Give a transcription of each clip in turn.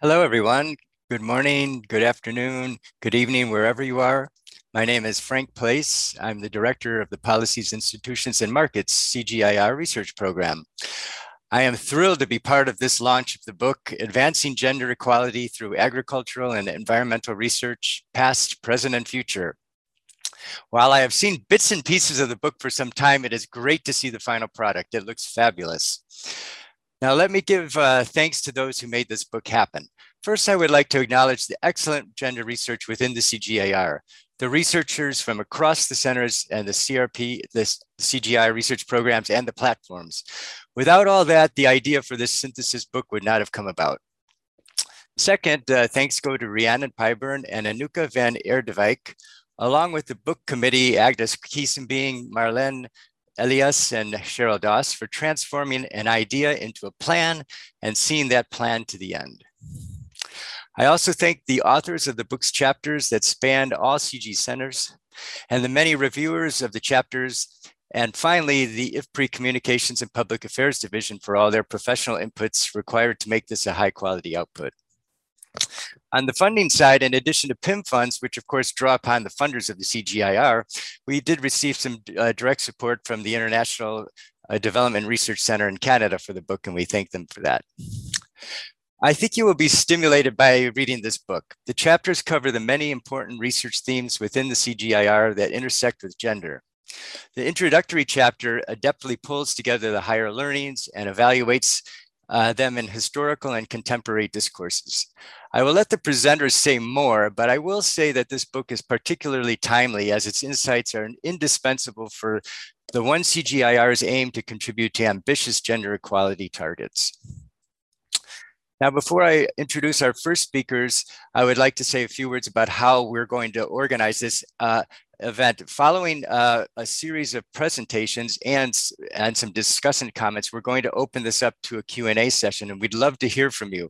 Hello, everyone. Good morning, good afternoon, good evening, wherever you are. My name is Frank Place. I'm the director of the Policies, Institutions, and Markets CGIAR research program. I am thrilled to be part of this launch of the book, Advancing Gender Equality Through Agricultural and Environmental Research, Past, Present, and Future. While I have seen bits and pieces of the book for some time, it is great to see the final product. It looks fabulous. Now, let me give uh, thanks to those who made this book happen. First, I would like to acknowledge the excellent gender research within the CGIAR. The researchers from across the centers and the CRP, the CGI research programs, and the platforms. Without all that, the idea for this synthesis book would not have come about. Second, uh, thanks go to Rhiannon Pyburn and Anouka van Eerdewijk, along with the book committee, Agnes Quisumbing, Marlene Elias and Cheryl Doss for transforming an idea into a plan and seeing that plan to the end. I also thank the authors of the book's chapters that spanned all CG centers and the many reviewers of the chapters and finally, the IFPRI Communications and Public Affairs Division for all their professional inputs required to make this a high quality output. On the funding side, in addition to PIM funds, which of course draw upon the funders of the CGIAR, we did receive some uh, direct support from the International uh, Development Research Center in Canada for the book, and we thank them for that. I think you will be stimulated by reading this book. The chapters cover the many important research themes within the CGIAR that intersect with gender. The introductory chapter adeptly pulls together the higher learnings and evaluates uh, them in historical and contemporary discourses. I will let the presenters say more, but I will say that this book is particularly timely as its insights are indispensable for the one CGIAR's aim to contribute to ambitious gender equality targets. Now, before I introduce our first speakers, I would like to say a few words about how we're going to organize this. Uh, event. Following uh, a series of presentations and, and some discussion comments, we're going to open this up to a Q&A session and we'd love to hear from you.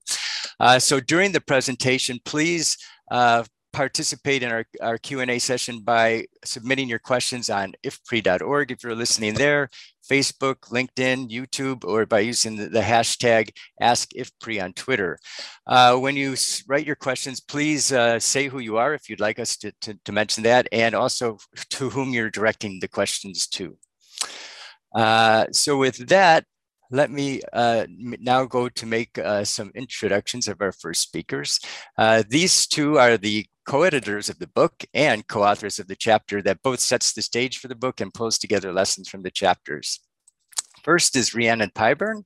Uh, so during the presentation, please uh, participate in our, our Q&A session by submitting your questions on ifpri.org if you're listening there, Facebook, LinkedIn, YouTube, or by using the, the hashtag AskIFPRI on Twitter. Uh, when you write your questions, please uh, say who you are if you'd like us to, to, to, mention that, and also to whom you're directing the questions to. Uh, so with that, let me uh, now go to make uh, some introductions of our first speakers. Uh, these two are the co-editors of the book and co-authors of the chapter that both sets the stage for the book and pulls together lessons from the chapters. First is Rhiannon Pyburn.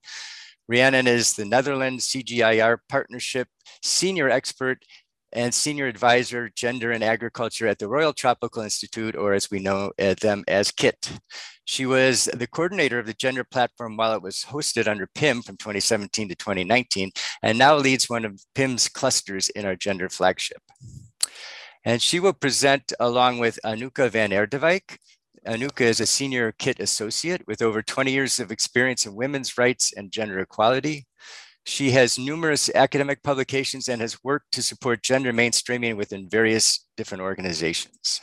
Rhiannon is the Netherlands CGIAR Partnership Senior Expert and Senior Advisor Gender and Agriculture at the Royal Tropical Institute, or as we know eh, them as KIT. She was the coordinator of the gender platform while it was hosted under PIM from 2017 to 2019, and now leads one of PIM's clusters in our gender flagship. And she will present along with Anouka van Eerdewijk. Anouka is a senior KIT associate with over 20 years of experience in women's rights and gender equality. She has numerous academic publications and has worked to support gender mainstreaming within various different organizations.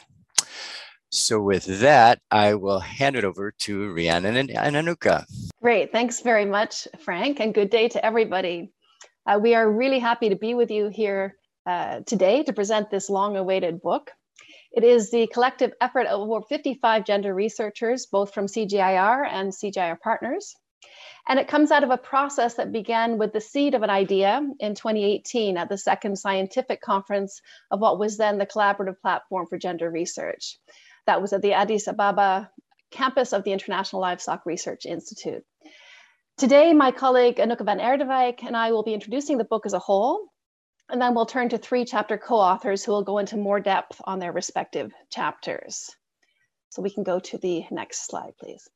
So with that, I will hand it over to Rhiannon and, and Anouka. Great. Thanks very much, Frank, and good day to everybody. Uh, we are really happy to be with you here uh, today to present this long awaited book. It is the collective effort of over 55 gender researchers, both from CGIAR and CGIAR partners. And it comes out of a process that began with the seed of an idea in 2018 at the second scientific conference of what was then the Collaborative Platform for Gender Research. That was at the Addis Ababa campus of the International Livestock Research Institute. Today, my colleague Anouka van Eerdewijk and I will be introducing the book as a whole, and then we'll turn to three chapter co-authors who will go into more depth on their respective chapters. So we can go to the next slide, please.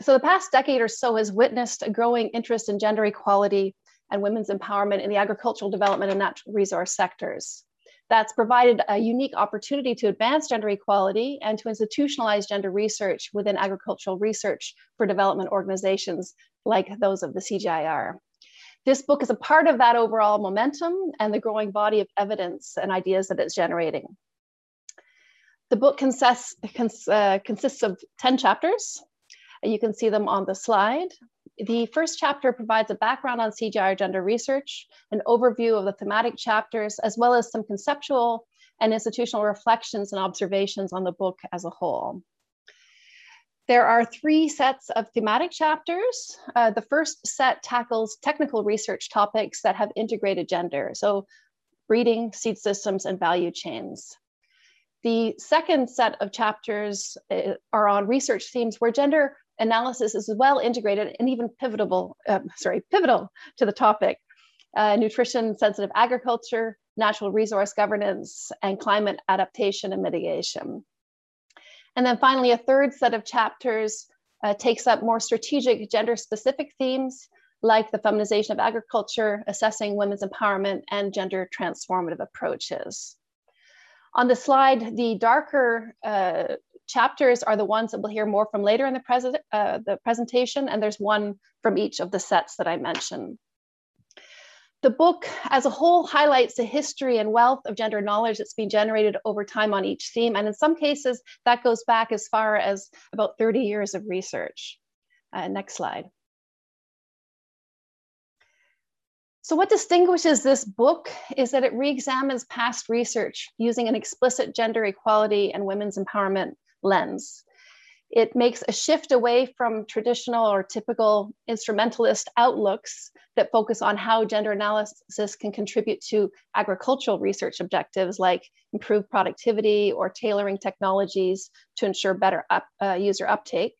So the past decade or so has witnessed a growing interest in gender equality and women's empowerment in the agricultural development and natural resource sectors. That's provided a unique opportunity to advance gender equality and to institutionalize gender research within agricultural research for development organizations like those of the CGIAR. This book is a part of that overall momentum and the growing body of evidence and ideas that it's generating. The book consists, cons, uh, consists of 10 chapters. You can see them on the slide. the first chapter provides a background on CGIAR gender research, an overview of the thematic chapters, as well as some conceptual and institutional reflections and observations on the book as a whole. There are three sets of thematic chapters. Uh, the first set tackles technical research topics that have integrated gender, so breeding, seed systems, and value chains. The second set of chapters uh, are on research themes where gender analysis is well integrated and even pivotal, um, sorry, pivotal to the topic. Uh, nutrition sensitive agriculture, natural resource governance, and climate adaptation and mitigation. And then finally, a third set of chapters uh, takes up more strategic gender specific themes like the feminization of agriculture, assessing women's empowerment, and gender transformative approaches. On the slide, the darker uh, chapters are the ones that we'll hear more from later in the, pres- uh, the presentation, and there's one from each of the sets that I mentioned. The book as a whole highlights the history and wealth of gender knowledge that's been generated over time on each theme. And in some cases, that goes back as far as about 30 years of research. Uh, next slide. So what distinguishes this book is that it re-examines past research using an explicit gender equality and women's empowerment lens. It makes a shift away from traditional or typical instrumentalist outlooks that focus on how gender analysis can contribute to agricultural research objectives like improved productivity or tailoring technologies to ensure better up, uh, user uptake.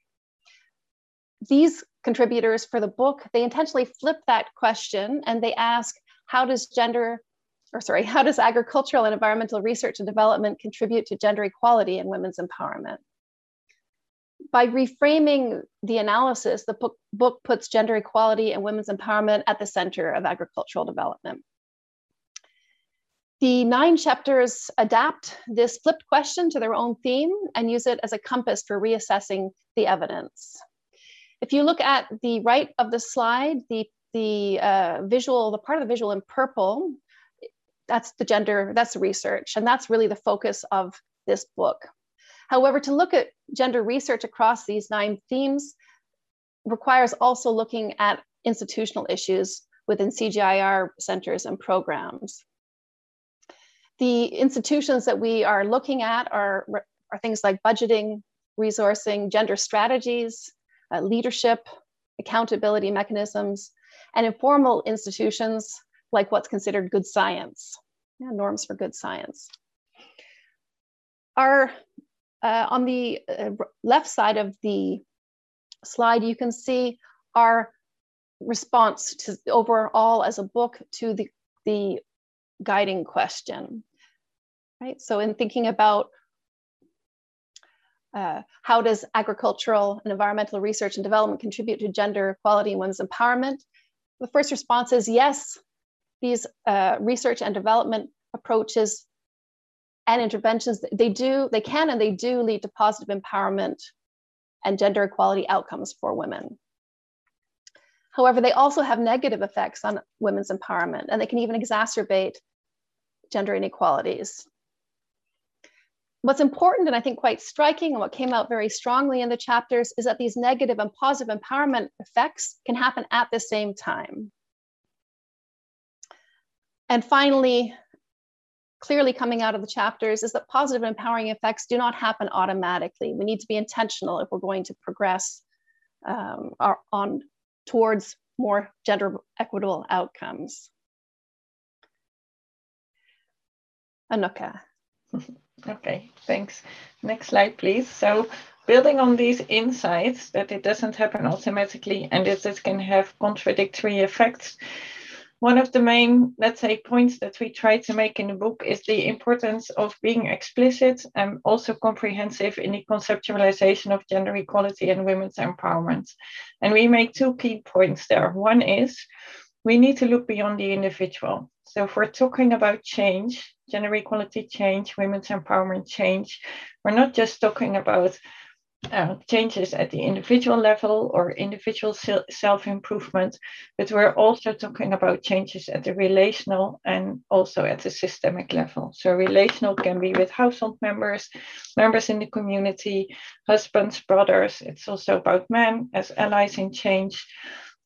These contributors for the book, they intentionally flip that question and they ask, how does gender, or sorry, how does agricultural and environmental research and development contribute to gender equality and women's empowerment? By reframing the analysis, the book, puts gender equality and women's empowerment at the center of agricultural development. The nine chapters adapt this flipped question to their own theme and use it as a compass for reassessing the evidence. If you look at the right of the slide, the, the uh, visual, the part of the visual in purple, that's the gender, that's the research, and that's really the focus of this book. However, to look at gender research across these nine themes requires also looking at institutional issues within CGIAR centers and programs. The institutions that we are looking at are, are things like budgeting, resourcing, gender strategies, uh, leadership, accountability mechanisms, and informal institutions like what's considered good science, yeah, norms for good science. Our uh, on the uh, left side of the slide, you can see our response to overall as a book to the, the guiding question. Right. So in thinking about uh, how does agricultural and environmental research and development contribute to gender equality and women's empowerment? The first response is yes, these uh, research and development approaches and interventions they do they can and they do lead to positive empowerment and gender equality outcomes for women. However they also have negative effects on women's empowerment and they can even exacerbate gender inequalities. What's important and i think quite striking and what came out very strongly in the chapters is that these negative and positive empowerment effects can happen at the same time. And finally clearly coming out of the chapters is that positive empowering effects do not happen automatically. We need to be intentional if we're going to progress um, our, on towards more gender equitable outcomes. Anouka. Okay, thanks. Next slide, please. So building on these insights that it doesn't happen automatically and that it can have contradictory effects, one of the main, let's say, points that we try to make in the book is the importance of being explicit and also comprehensive in the conceptualization of gender equality and women's empowerment. And we make two key points there. One is we need to look beyond the individual. So if we're talking about change, gender equality change, women's empowerment change, we're not just talking about uh, changes at the individual level or individual self improvement, but we're also talking about changes at the relational and also at the systemic level. So, relational can be with household members, members in the community, husbands, brothers. It's also about men as allies in change.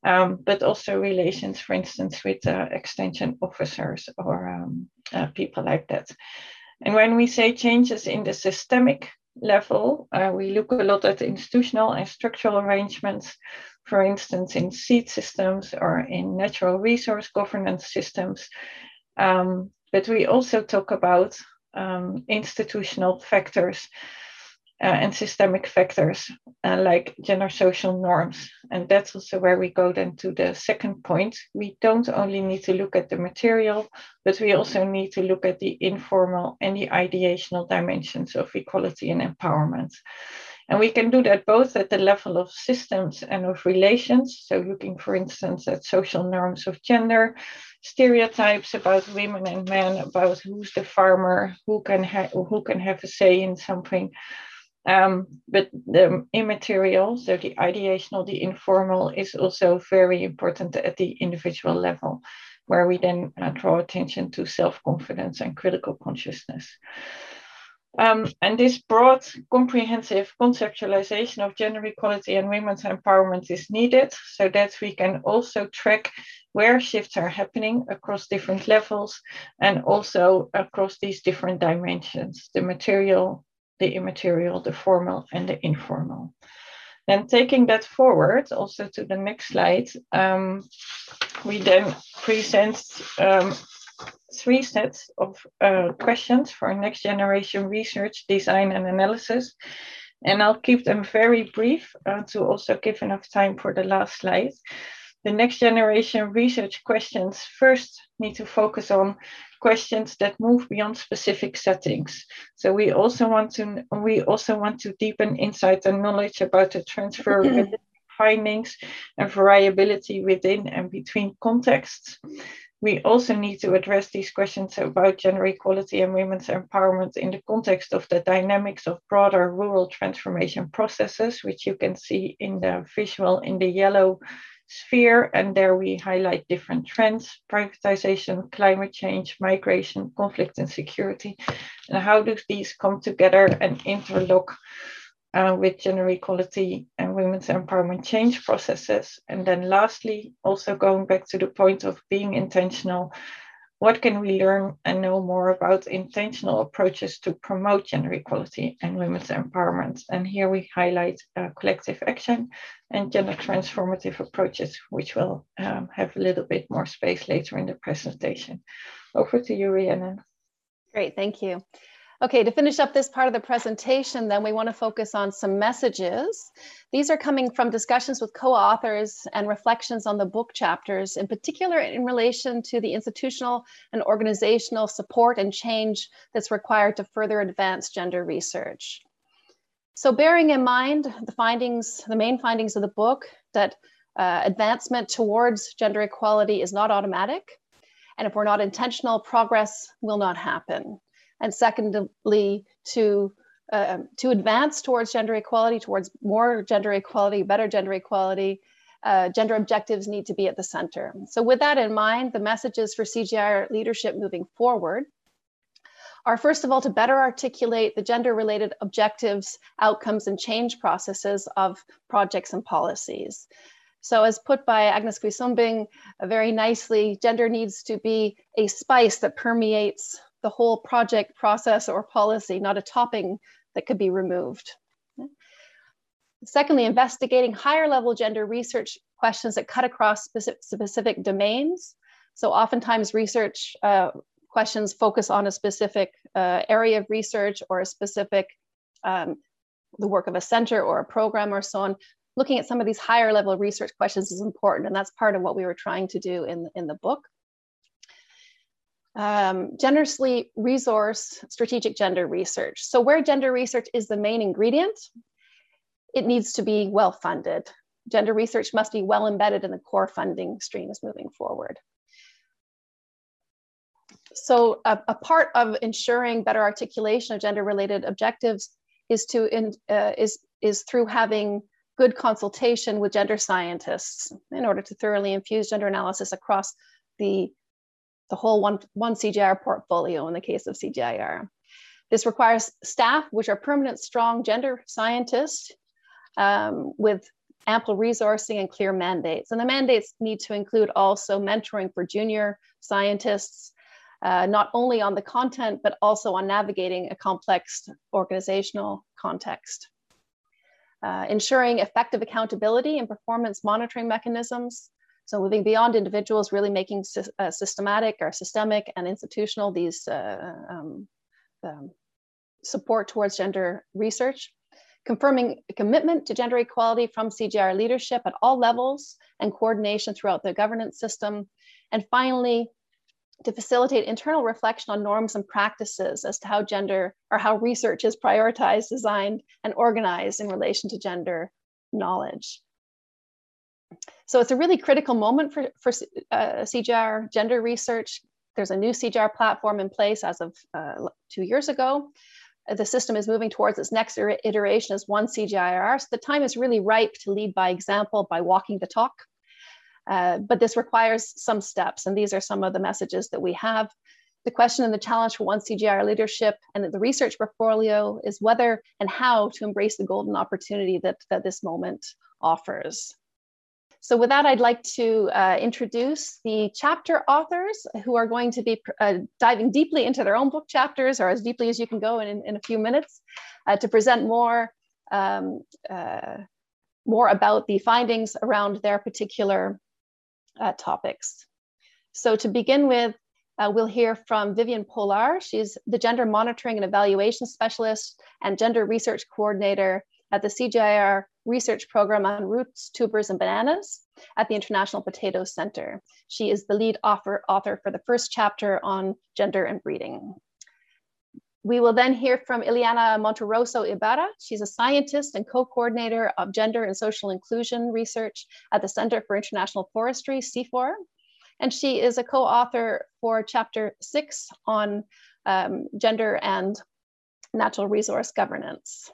Um, but also relations, for instance, with uh, extension officers or um, uh, people like that. And when we say changes in the systemic level, uh, we look a lot at institutional and structural arrangements, for instance, in seed systems or in natural resource governance systems. Um, but we also talk about um, institutional factors uh, and systemic factors uh, like gender social norms. And that's also where we go then to the second point. We don't only need to look at the material, but we also need to look at the informal and the ideational dimensions of equality and empowerment. And we can do that both at the level of systems and of relations. So, looking, for instance, at social norms of gender, stereotypes about women and men, about who's the farmer, who can, ha- who can have a say in something, um, but the immaterial, so the ideational, the informal, is also very important at the individual level, where we then uh, draw attention to self confidence and critical consciousness. Um, and this broad, comprehensive conceptualization of gender equality and women's empowerment is needed so that we can also track where shifts are happening across different levels and also across these different dimensions the material, the immaterial, the formal, and the informal. Then taking that forward also to the next slide, um, we then present um, three sets of uh, questions for next generation research, design, and analysis. And I'll keep them very brief uh, to also give enough time for the last slide. The next generation research questions first need to focus on questions that move beyond specific settings. So we also want to we also want to deepen insight and knowledge about the transfer mm-hmm. findings and variability within and between contexts. We also need to address these questions about gender equality and women's empowerment in the context of the dynamics of broader rural transformation processes, which you can see in the visual in the yellow sphere, and there we highlight different trends, privatization, climate change, migration, conflict and security, and how do these come together and interlock uh, with gender equality and women's empowerment change processes. And then lastly, also going back to the point of being intentional, what can we learn and know more about intentional approaches to promote gender equality and women's empowerment? And here we highlight uh, collective action and gender transformative approaches, which will um, have a little bit more space later in the presentation. Over to you, Rhiannon. Great, thank you. Okay, to finish up this part of the presentation, then we want to focus on some messages. These are coming from discussions with co-authors and reflections on the book chapters, in particular in relation to the institutional and organizational support and change that's required to further advance gender research. So bearing in mind the findings, the main findings of the book, that uh, advancement towards gender equality is not automatic, and if we're not intentional, progress will not happen and secondly to uh, to advance towards gender equality, towards more gender equality, better gender equality, uh, gender objectives need to be at the center. So with that in mind, the messages for CGIAR leadership moving forward are first of all to better articulate the gender related objectives, outcomes, and change processes of projects and policies. So as put by Agnes Quisumbing uh, very nicely, gender needs to be a spice that permeates the whole project process or policy, not a topping that could be removed. Secondly, investigating higher level gender research questions that cut across specific, domains. So oftentimes research uh, questions focus on a specific uh, area of research or a specific, um, the work of a center or a program or so on. Looking at some of these higher level research questions is important and that's part of what we were trying to do in, in the book um, generously resource strategic gender research. So where gender research is the main ingredient, it needs to be well funded. Gender research must be well embedded in the core funding streams moving forward. So a, a part of ensuring better articulation of gender related objectives is to in, uh, is is through having good consultation with gender scientists in order to thoroughly infuse gender analysis across the, the whole one, one CGIAR portfolio in the case of CGIAR. This requires staff, which are permanent, strong gender scientists um, with ample resourcing and clear mandates. And the mandates need to include also mentoring for junior scientists, uh, not only on the content, but also on navigating a complex organizational context. Uh, ensuring effective accountability and performance monitoring mechanisms. So moving beyond individuals, really making sy uh, systematic or systemic and institutional these uh, um, um, support towards gender research confirming commitment to gender equality from CGR leadership at all levels and coordination throughout the governance system. And finally, to facilitate internal reflection on norms and practices as to how gender or how research is prioritized, designed, and organized in relation to gender knowledge. So it's a really critical moment for, for uh, CGIAR gender research. There's a new CGR platform in place as of uh, two years ago the system is moving towards its next iteration as one CGIAR. So the time is really ripe to lead by example by walking the talk. Uh, but this requires some steps, and these are some of the messages that we have. The question and the challenge for one CGIAR leadership and the research portfolio is whether and how to embrace the golden opportunity that, that this moment offers. So with that, I'd like to uh, introduce the chapter authors who are going to be uh, diving deeply into their own book chapters or as deeply as you can go in, in a few minutes uh, to present more, um, uh, more about the findings around their particular uh, topics. So to begin with, uh, we'll hear from Vivian Polar. She's the Gender Monitoring and Evaluation Specialist and Gender Research Coordinator at the CGIAR research program on roots, tubers, and bananas at the International Potato Center. She is the lead author, author for the first chapter on gender and breeding. We will then hear from Iliana Monterroso Ibarra. She's a scientist and co-coordinator of gender and social inclusion research at the Center for International Forestry, CIFOR. And she is a co-author for chapter six on um, gender and natural resource governance.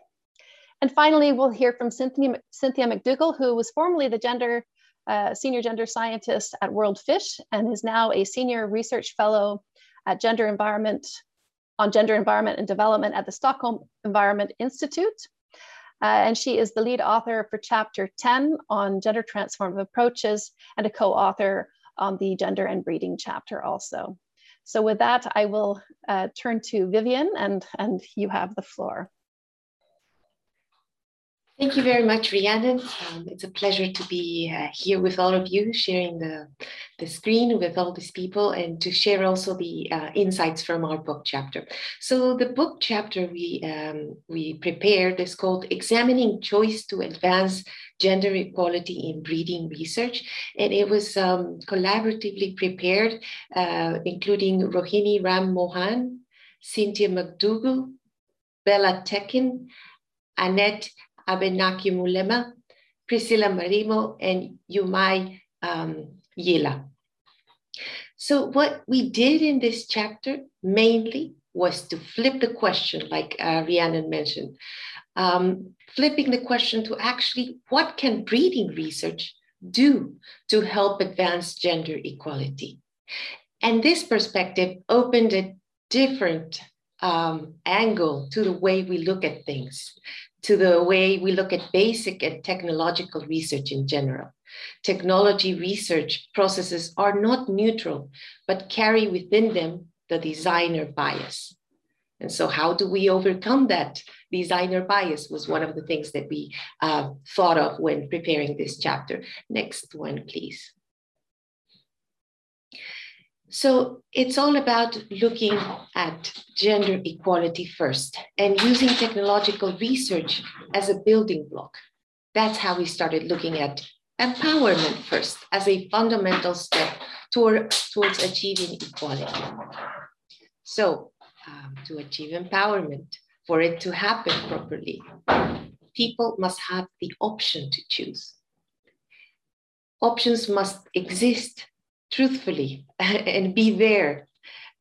And finally, we'll hear from Cynthia, Cynthia McDougall, who was formerly the gender uh, senior gender scientist at World Fish and is now a senior research fellow at gender environment on gender environment and development at the Stockholm Environment Institute. Uh, and she is the lead author for chapter 10 on gender transformative approaches and a co-author on the gender and breeding chapter also. So with that, I will uh, turn to Vivian and, and you have the floor. Thank you very much, Rhiannon. Um, it's a pleasure to be uh, here with all of you, sharing the, the screen with all these people and to share also the uh, insights from our book chapter. So the book chapter we, um, we prepared is called Examining Choice to Advance Gender Equality in Breeding Research. And it was um, collaboratively prepared, uh, including Rohini Ram Mohan, Cynthia McDougall, Béla Teeken, Annette Abenakyo Mulema, Priscilla Marimo, and Yumai um, Yila. So what we did in this chapter mainly was to flip the question, like uh, Rhiannon mentioned, um, flipping the question to actually what can breeding research do to help advance gender equality? And this perspective opened a different um, angle to the way we look at things to the way we look at basic and technological research in general. Technology research processes are not neutral, but carry within them the designer bias. And so, how do we overcome that designer bias? Was one of the things that we uh, thought of when preparing this chapter. Next one, please. So it's all about looking at gender equality first and using technological research as a building block. That's how we started looking at empowerment first as a fundamental step toward, towards achieving equality. So um, to achieve empowerment, for it to happen properly, people must have the option to choose. Options must exist truthfully and be there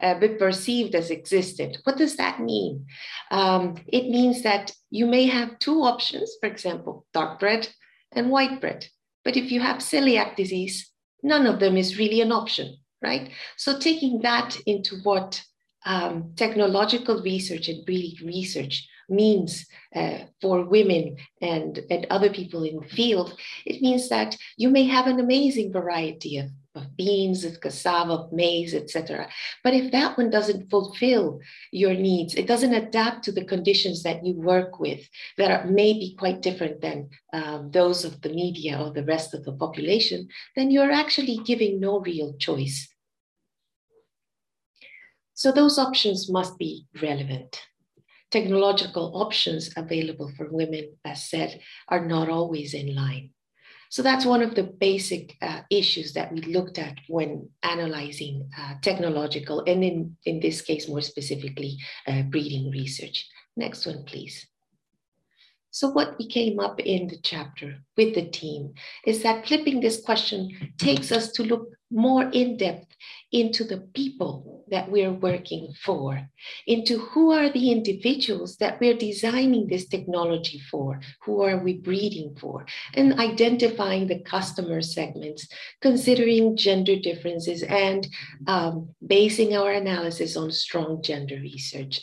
uh, but perceived as existent. What does that mean? Um, it means that you may have two options, for example, dark bread and white bread. But if you have celiac disease, none of them is really an option, right? So taking that into what um, technological research and breeding research means uh, for women and, and other people in the field, it means that you may have an amazing variety of, of beans, of cassava, of maize, etc. But if that one doesn't fulfill your needs, it doesn't adapt to the conditions that you work with that are, may be quite different than um, those of the media or the rest of the population, then you're actually giving no real choice. So those options must be relevant technological options available for women, as said, are not always in line. So that's one of the basic uh, issues that we looked at when analyzing uh, technological, and in, in this case, more specifically, uh, breeding research. Next one, please. So what we came up in the chapter with the team is that flipping this question takes us to look more in depth into the people that we're working for, into who are the individuals that we're designing this technology for, who are we breeding for, and identifying the customer segments, considering gender differences, and um, basing our analysis on strong gender research.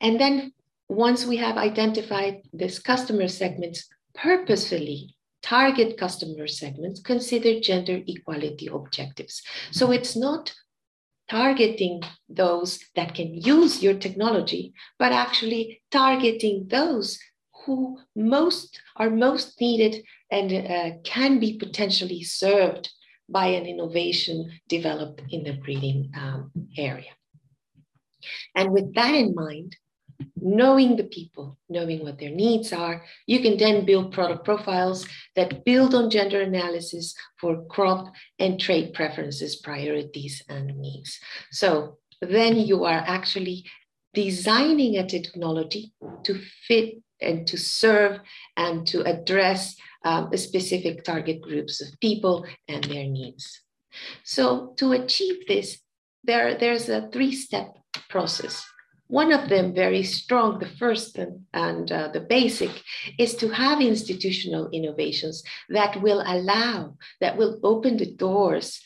And then once we have identified this customer segments, purposefully target customer segments, consider gender equality objectives. So it's not targeting those that can use your technology, but actually targeting those who most are most needed and uh, can be potentially served by an innovation developed in the breeding um, area. And with that in mind, knowing the people, knowing what their needs are, you can then build product profiles that build on gender analysis for crop and trade preferences, priorities, and needs. So then you are actually designing a technology to fit and to serve and to address um, specific target groups of people and their needs. So to achieve this, there, there's a three-step process. One of them, very strong, the first and, and uh, the basic, is to have institutional innovations that will allow, that will open the doors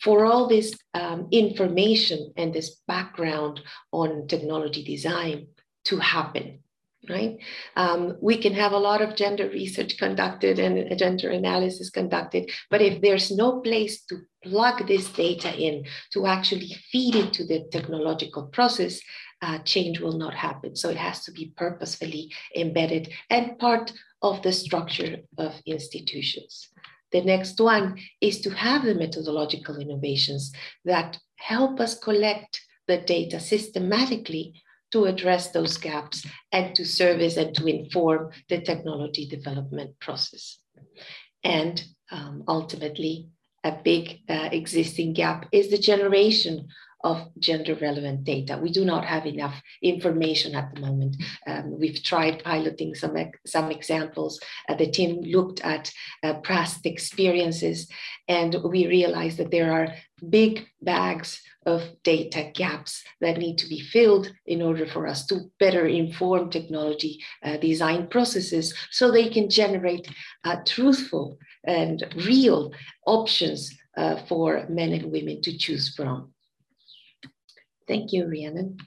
for all this um, information and this background on technology design to happen right? Um, we can have a lot of gender research conducted and gender analysis conducted, but if there's no place to plug this data in to actually feed into the technological process, uh, change will not happen. So it has to be purposefully embedded and part of the structure of institutions. The next one is to have the methodological innovations that help us collect the data systematically to address those gaps and to service and to inform the technology development process. And um, ultimately, a big uh, existing gap is the generation of gender relevant data. We do not have enough information at the moment. Um, we've tried piloting some, some examples. Uh, the team looked at uh, past experiences and we realized that there are big bags of data gaps that need to be filled in order for us to better inform technology uh, design processes so they can generate uh, truthful and real options uh, for men and women to choose from. Thank you, Rhiannon.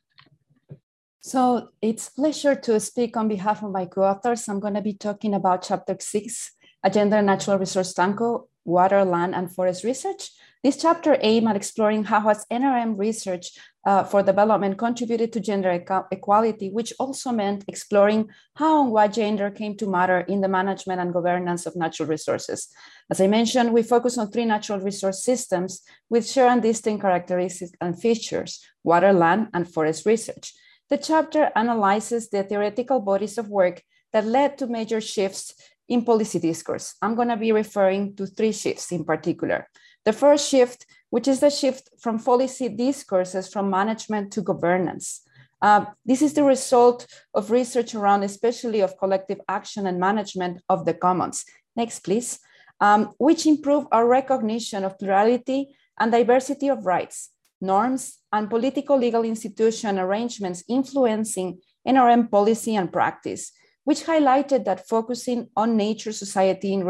So it's pleasure to speak on behalf of my co-authors. I'm going to be talking about chapter six, Agenda Natural Resource Tanko, Water, Land, and Forest Research. This chapter aims at exploring how has NRM research uh, for development contributed to gender equality, which also meant exploring how and why gender came to matter in the management and governance of natural resources. As I mentioned, we focus on three natural resource systems with shared and distinct characteristics and features, water, land, and forest research. The chapter analyzes the theoretical bodies of work that led to major shifts in policy discourse. I'm going to be referring to three shifts in particular. The first shift, which is the shift from policy discourses from management to governance. Uh, this is the result of research around, especially of collective action and management of the commons. Next, please. Um, which improve our recognition of plurality and diversity of rights, norms, and political legal institution arrangements influencing NRM policy and practice, which highlighted that focusing on nature society in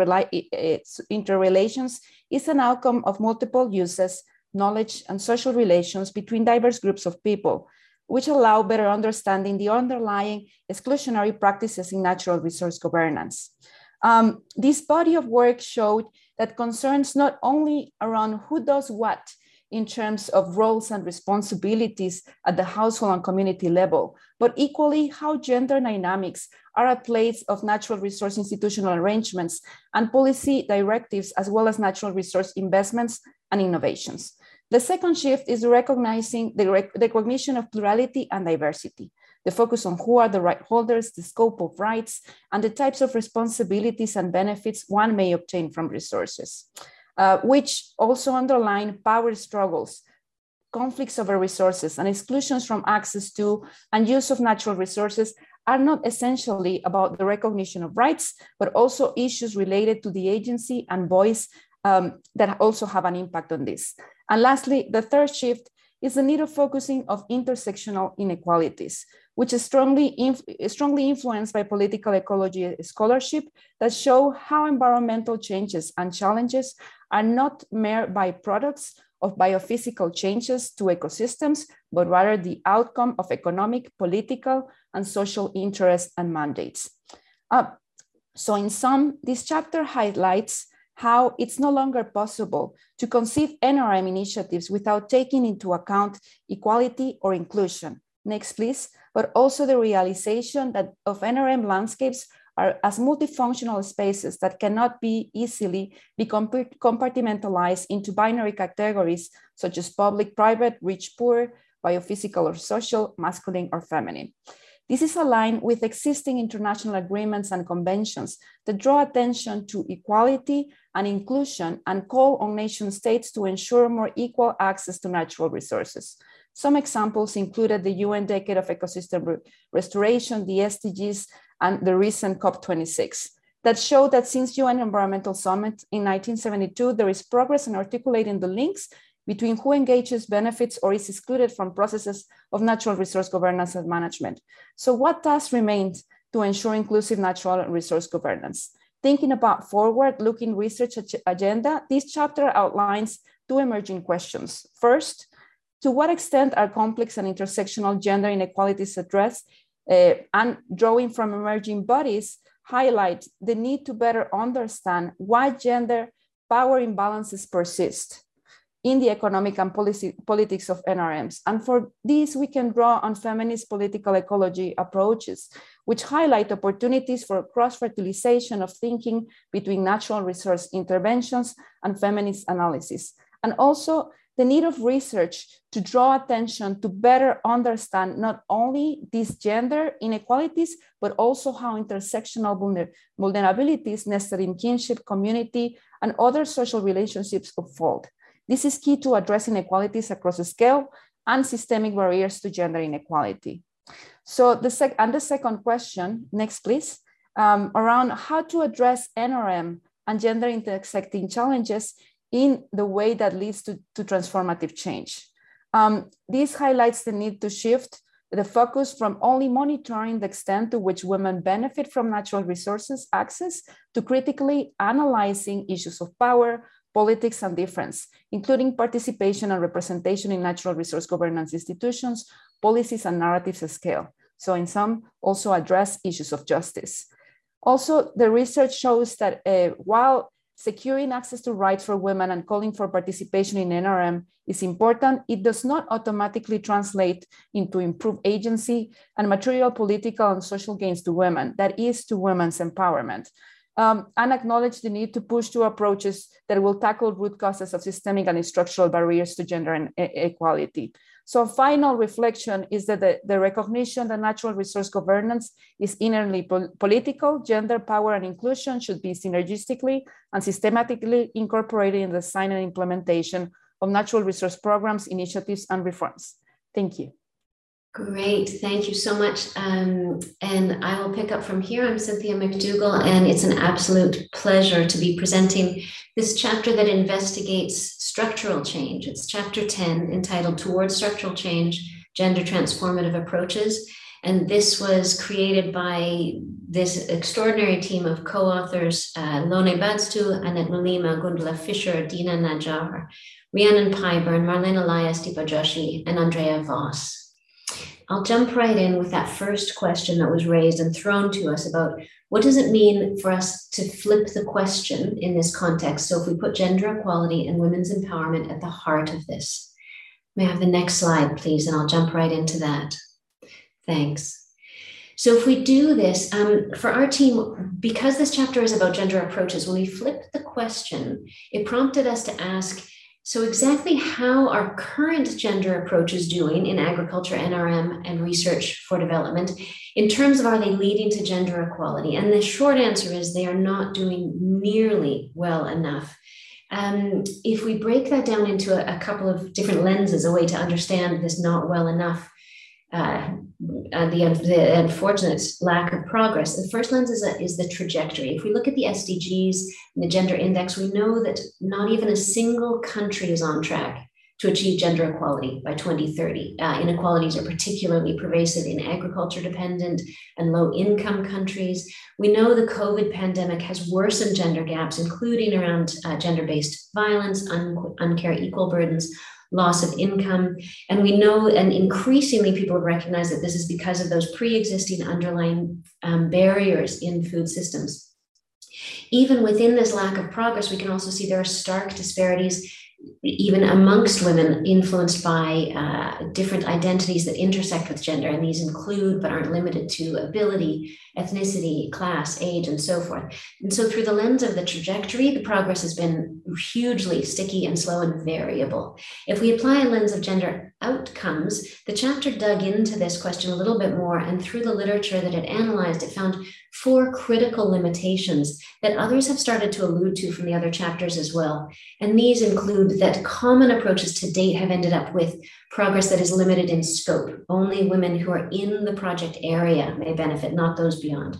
interrelations is an outcome of multiple uses, knowledge, and social relations between diverse groups of people, which allow better understanding the underlying exclusionary practices in natural resource governance. Um, this body of work showed that concerns not only around who does what in terms of roles and responsibilities at the household and community level, but equally how gender dynamics are at place of natural resource institutional arrangements and policy directives, as well as natural resource investments and innovations. The second shift is recognizing the rec recognition of plurality and diversity, the focus on who are the right holders, the scope of rights, and the types of responsibilities and benefits one may obtain from resources, uh, which also underline power struggles, conflicts over resources, and exclusions from access to and use of natural resources are not essentially about the recognition of rights, but also issues related to the agency and voice um, that also have an impact on this. And lastly, the third shift is the need of focusing of intersectional inequalities, which is strongly, inf strongly influenced by political ecology scholarship that show how environmental changes and challenges are not mere byproducts of biophysical changes to ecosystems, but rather the outcome of economic, political, and social interests and mandates. Uh, so in sum, this chapter highlights how it's no longer possible to conceive NRM initiatives without taking into account equality or inclusion. Next, please. But also the realization that of NRM landscapes are as multifunctional spaces that cannot be easily be compartmentalized into binary categories such as public, private, rich, poor, biophysical or social, masculine or feminine. This is aligned with existing international agreements and conventions that draw attention to equality and inclusion and call on nation states to ensure more equal access to natural resources. Some examples included the UN Decade of Ecosystem Restoration, the SDGs, and the recent COP26 that show that since the UN Environmental Summit in 1972, there is progress in articulating the links between who engages, benefits, or is excluded from processes of natural resource governance and management. So what does remain to ensure inclusive natural resource governance? Thinking about forward-looking research agenda, this chapter outlines two emerging questions. First, to what extent are complex and intersectional gender inequalities addressed uh, and drawing from emerging bodies highlight the need to better understand why gender power imbalances persist in the economic and policy, politics of NRMs. And for this, we can draw on feminist political ecology approaches, which highlight opportunities for cross-fertilization of thinking between natural resource interventions and feminist analysis. And also the need of research to draw attention to better understand not only these gender inequalities, but also how intersectional vulner vulnerabilities nested in kinship, community, and other social relationships unfold. This is key to addressing inequalities across the scale and systemic barriers to gender inequality. So the sec and the second question, next please, um, around how to address NRM and gender intersecting challenges in the way that leads to, to transformative change. Um, this highlights the need to shift the focus from only monitoring the extent to which women benefit from natural resources access to critically analyzing issues of power, politics, and difference, including participation and representation in natural resource governance institutions, policies, and narratives at scale. So in some, also address issues of justice. Also, the research shows that uh, while securing access to rights for women and calling for participation in NRM is important, it does not automatically translate into improved agency and material political and social gains to women, that is to women's empowerment um, and acknowledge the need to push to approaches that will tackle root causes of systemic and structural barriers to gender and equality. So final reflection is that the, the recognition that natural resource governance is inherently po political, gender, power, and inclusion should be synergistically and systematically incorporated in the design and implementation of natural resource programs, initiatives, and reforms. Thank you. Great, thank you so much. Um, and I will pick up from here. I'm Cynthia McDougall, and it's an absolute pleasure to be presenting this chapter that investigates structural change. It's chapter 10, entitled Towards Structural Change Gender Transformative Approaches. And this was created by this extraordinary team of co authors uh, Lone Badstue, Annet Mulema, Gundula Fischer, Dina Najjar, Rhiannon Pyburn, Marlene Elias, Deepa Joshi, and Andrea Voss. I'll jump right in with that first question that was raised and thrown to us about what does it mean for us to flip the question in this context? So, if we put gender equality and women's empowerment at the heart of this, may I have the next slide, please? And I'll jump right into that. Thanks. So, if we do this um, for our team, because this chapter is about gender approaches, when we flipped the question, it prompted us to ask so, exactly how are current gender approaches doing in agriculture, NRM, and research for development in terms of are they leading to gender equality? And the short answer is they are not doing nearly well enough. Um, if we break that down into a, a couple of different lenses, a way to understand this not well enough, uh, uh, the, the unfortunate lack of progress. The first lens is, a, is the trajectory. If we look at the SDGs and the gender index, we know that not even a single country is on track to achieve gender equality by 2030. Uh, inequalities are particularly pervasive in agriculture dependent and low income countries. We know the COVID pandemic has worsened gender gaps, including around uh, gender based violence, un- uncare equal burdens, loss of income. And we know, and increasingly people have recognized that this is because of those pre existing underlying um, barriers in food systems. Even within this lack of progress, we can also see there are stark disparities even amongst women influenced by uh, different identities that intersect with gender. And these include, but aren't limited to, ability, ethnicity, class, age, and so forth. And so, through the lens of the trajectory, the progress has been hugely sticky and slow and variable. If we apply a lens of gender outcomes, the chapter dug into this question a little bit more. And through the literature that it analyzed, it found four critical limitations that others have started to allude to from the other chapters as well. And these include that common approaches to date have ended up with progress that is limited in scope. Only women who are in the project area may benefit, not those beyond.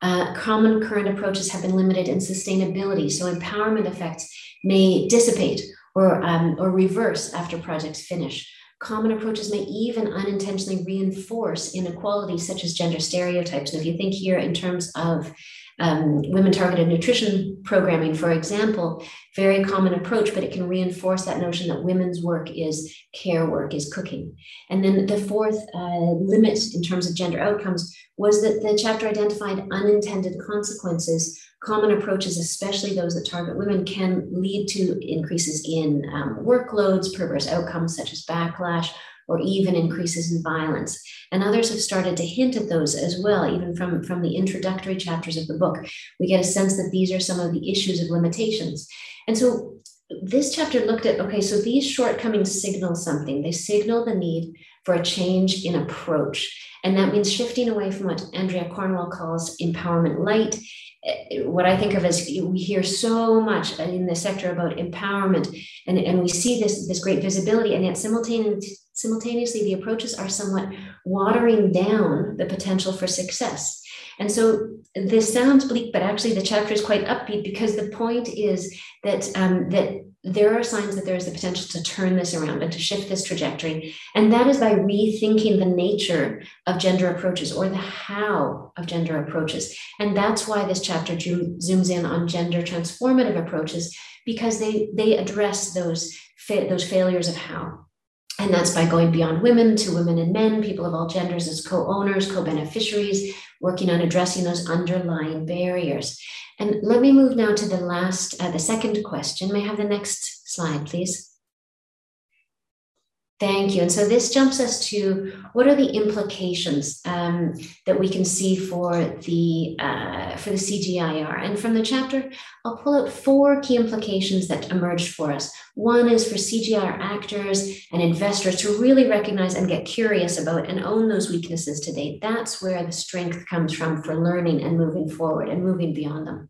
Uh, common current approaches have been limited in sustainability, so empowerment effects may dissipate or, um, or reverse after projects finish. Common approaches may even unintentionally reinforce inequalities such as gender stereotypes. And if you think here in terms of um, women targeted nutrition programming, for example, very common approach, but it can reinforce that notion that women's work is care work, is cooking. And then the fourth uh, limit in terms of gender outcomes was that the chapter identified unintended consequences common approaches, especially those that target women, can lead to increases in um, workloads, perverse outcomes such as backlash, or even increases in violence. And others have started to hint at those as well, even from, from the introductory chapters of the book. We get a sense that these are some of the issues of limitations. And so this chapter looked at okay, so these shortcomings signal something. They signal the need for a change in approach. And that means shifting away from what Andrea Cornwall calls empowerment light what I think of as we hear so much in the sector about empowerment, and, and we see this, this great visibility, and yet simultaneously, simultaneously the approaches are somewhat watering down the potential for success. And so this sounds bleak, but actually the chapter is quite upbeat because the point is that um, that there are signs that there is the potential to turn this around and to shift this trajectory. And that is by rethinking the nature of gender approaches or the how of gender approaches. And that's why this chapter zooms in on gender transformative approaches because they, they address those, fa- those failures of how. And that's by going beyond women to women and men, people of all genders as co owners, co beneficiaries, working on addressing those underlying barriers. And let me move now to the last, uh, the second question. May I have the next slide, please? Thank you. And so this jumps us to what are the implications um, that we can see for the uh, for the CGIAR? And from the chapter, I'll pull out four key implications that emerged for us. One is for CGIAR actors and investors to really recognize and get curious about and own those weaknesses today. That's where the strength comes from for learning and moving forward and moving beyond them.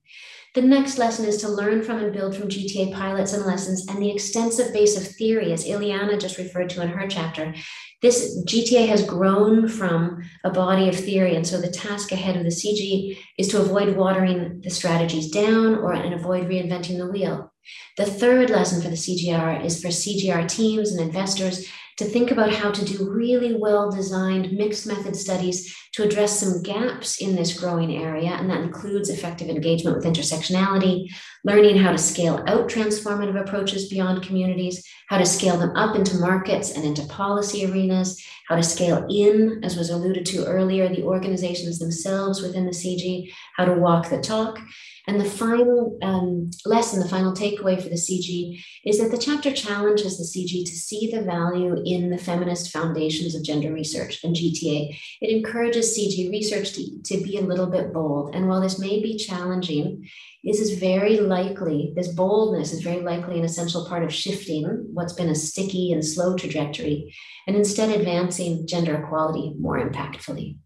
The next lesson is to learn from and build from GTA pilots and lessons and the extensive base of theory, as Iliana just referred to in her chapter. This GTA has grown from a body of theory, and so the task ahead of the CG is to avoid watering the strategies down or and avoid reinventing the wheel. The third lesson for the CGIAR is for CGIAR teams and investors to think about how to do really well designed mixed method studies to address some gaps in this growing area. And that includes effective engagement with intersectionality, learning how to scale out transformative approaches beyond communities, how to scale them up into markets and into policy arenas, how to scale in, as was alluded to earlier, the organizations themselves within the CG, how to walk the talk, and the final um, lesson, the final takeaway for the CG is that the chapter challenges the CG to see the value in the feminist foundations of gender research and GTA. It encourages CG research to, to be a little bit bold. And while this may be challenging, this is very likely, this boldness is very likely an essential part of shifting what's been a sticky and slow trajectory and instead advancing gender equality more impactfully.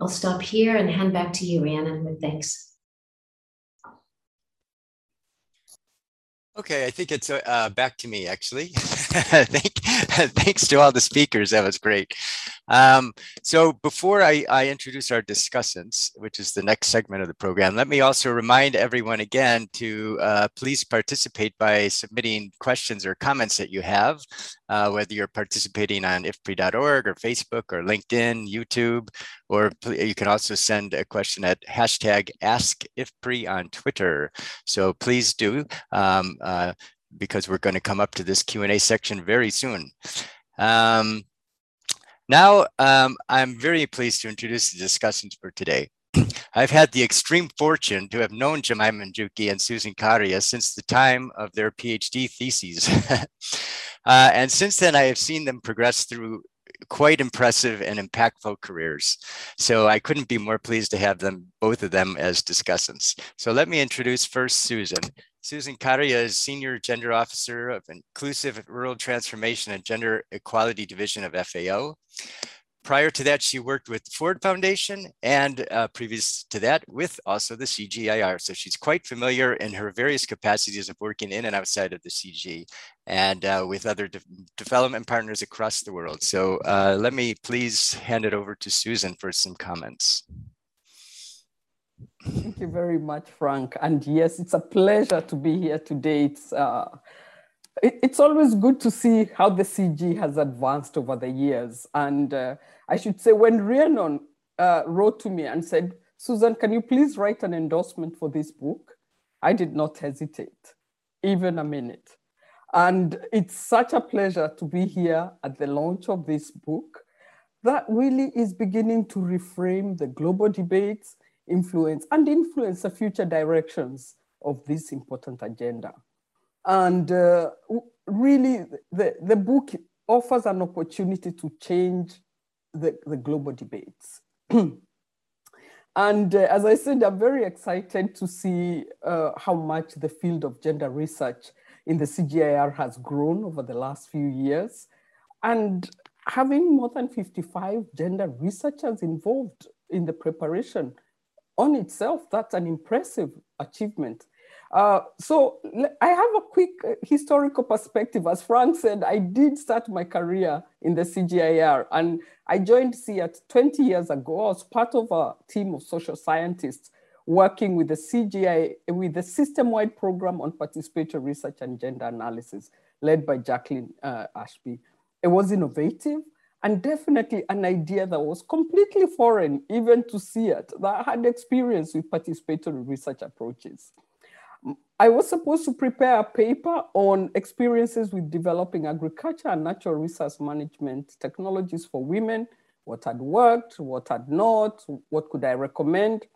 I'll stop here and hand back to you, Rhiannon, with thanks. Okay, I think it's uh, back to me actually. Thank, thanks to all the speakers, that was great. Um, so before I, I, introduce our discussants, which is the next segment of the program, let me also remind everyone again to uh, please participate by submitting questions or comments that you have, uh, whether you're participating on ifpri.org or Facebook or LinkedIn, YouTube, or you can also send a question at hashtag AskIFPRI on Twitter. So please do. Um, uh, because we're going to come up to this Q&A section very soon. Um, now, um, I'm very pleased to introduce the discussions for today. I've had the extreme fortune to have known Jemima Njuki and Susan Kaaria since the time of their PhD theses. uh, and since then, I have seen them progress through quite impressive and impactful careers. So I couldn't be more pleased to have them, both of them as discussants. So let me introduce first Susan. Susan Kaaria is Senior Gender Officer of Inclusive Rural Transformation and Gender Equality Division of FAO. Prior to that, she worked with the Ford Foundation and uh, previous to that with also the CGIAR. So she's quite familiar in her various capacities of working in and outside of the CG and uh, with other de development partners across the world. So uh, let me please hand it over to Susan for some comments. Thank you very much, Frank. And yes, it's a pleasure to be here today. It's, uh, it, it's always good to see how the CG has advanced over the years. And uh, I should say, when Rhiannon uh, wrote to me and said, Susan, can you please write an endorsement for this book? I did not hesitate, even a minute. And it's such a pleasure to be here at the launch of this book that really is beginning to reframe the global debates influence and influence the future directions of this important agenda. And uh, really, the, the book offers an opportunity to change the, the global debates. and uh, as I said, I'm very excited to see uh, how much the field of gender research in the CGIAR has grown over the last few years. And having more than 55 gender researchers involved in the preparation on itself, that's an impressive achievement. Uh, so I have a quick uh, historical perspective. As Frank said, I did start my career in the CGIAR and I joined CIAT 20 years ago. I was part of a team of social scientists working with the CGI, with the system-wide program on participatory research and gender analysis led by Jacqueline uh, Ashby. It was innovative and definitely an idea that was completely foreign even to CIAT, that I had experience with participatory research approaches. I was supposed to prepare a paper on experiences with developing agriculture and natural resource management technologies for women, what had worked, what had not, what could I recommend.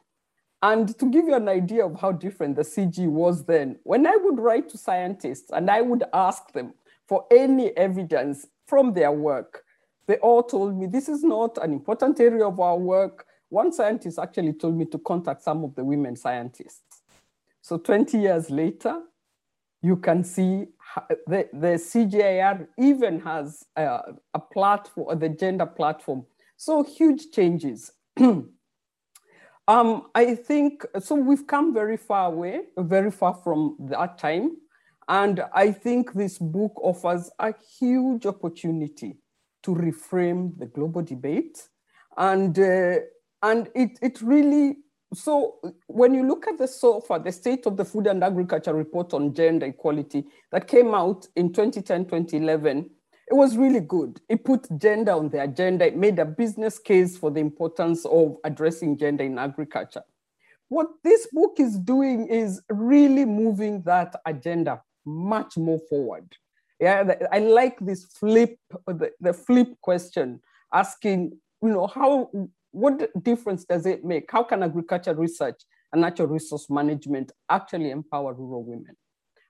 And to give you an idea of how different the CG was then, when I would write to scientists and I would ask them for any evidence from their work, they all told me this is not an important area of our work. One scientist actually told me to contact some of the women scientists. So 20 years later, you can see the, the CGIAR even has a, a platform, the gender platform. So huge changes. Um, I think, so we've come very far away, very far from that time. And I think this book offers a huge opportunity to reframe the global debate. And, uh, and it, it really, so when you look at the SOFA, the State of the Food and Agriculture Report on Gender Equality that came out in 2010, 2011, it was really good. It put gender on the agenda. It made a business case for the importance of addressing gender in agriculture. What this book is doing is really moving that agenda much more forward. Yeah, I like this flip, the, the flip question, asking, you know, how, what difference does it make? How can agriculture research and natural resource management actually empower rural women?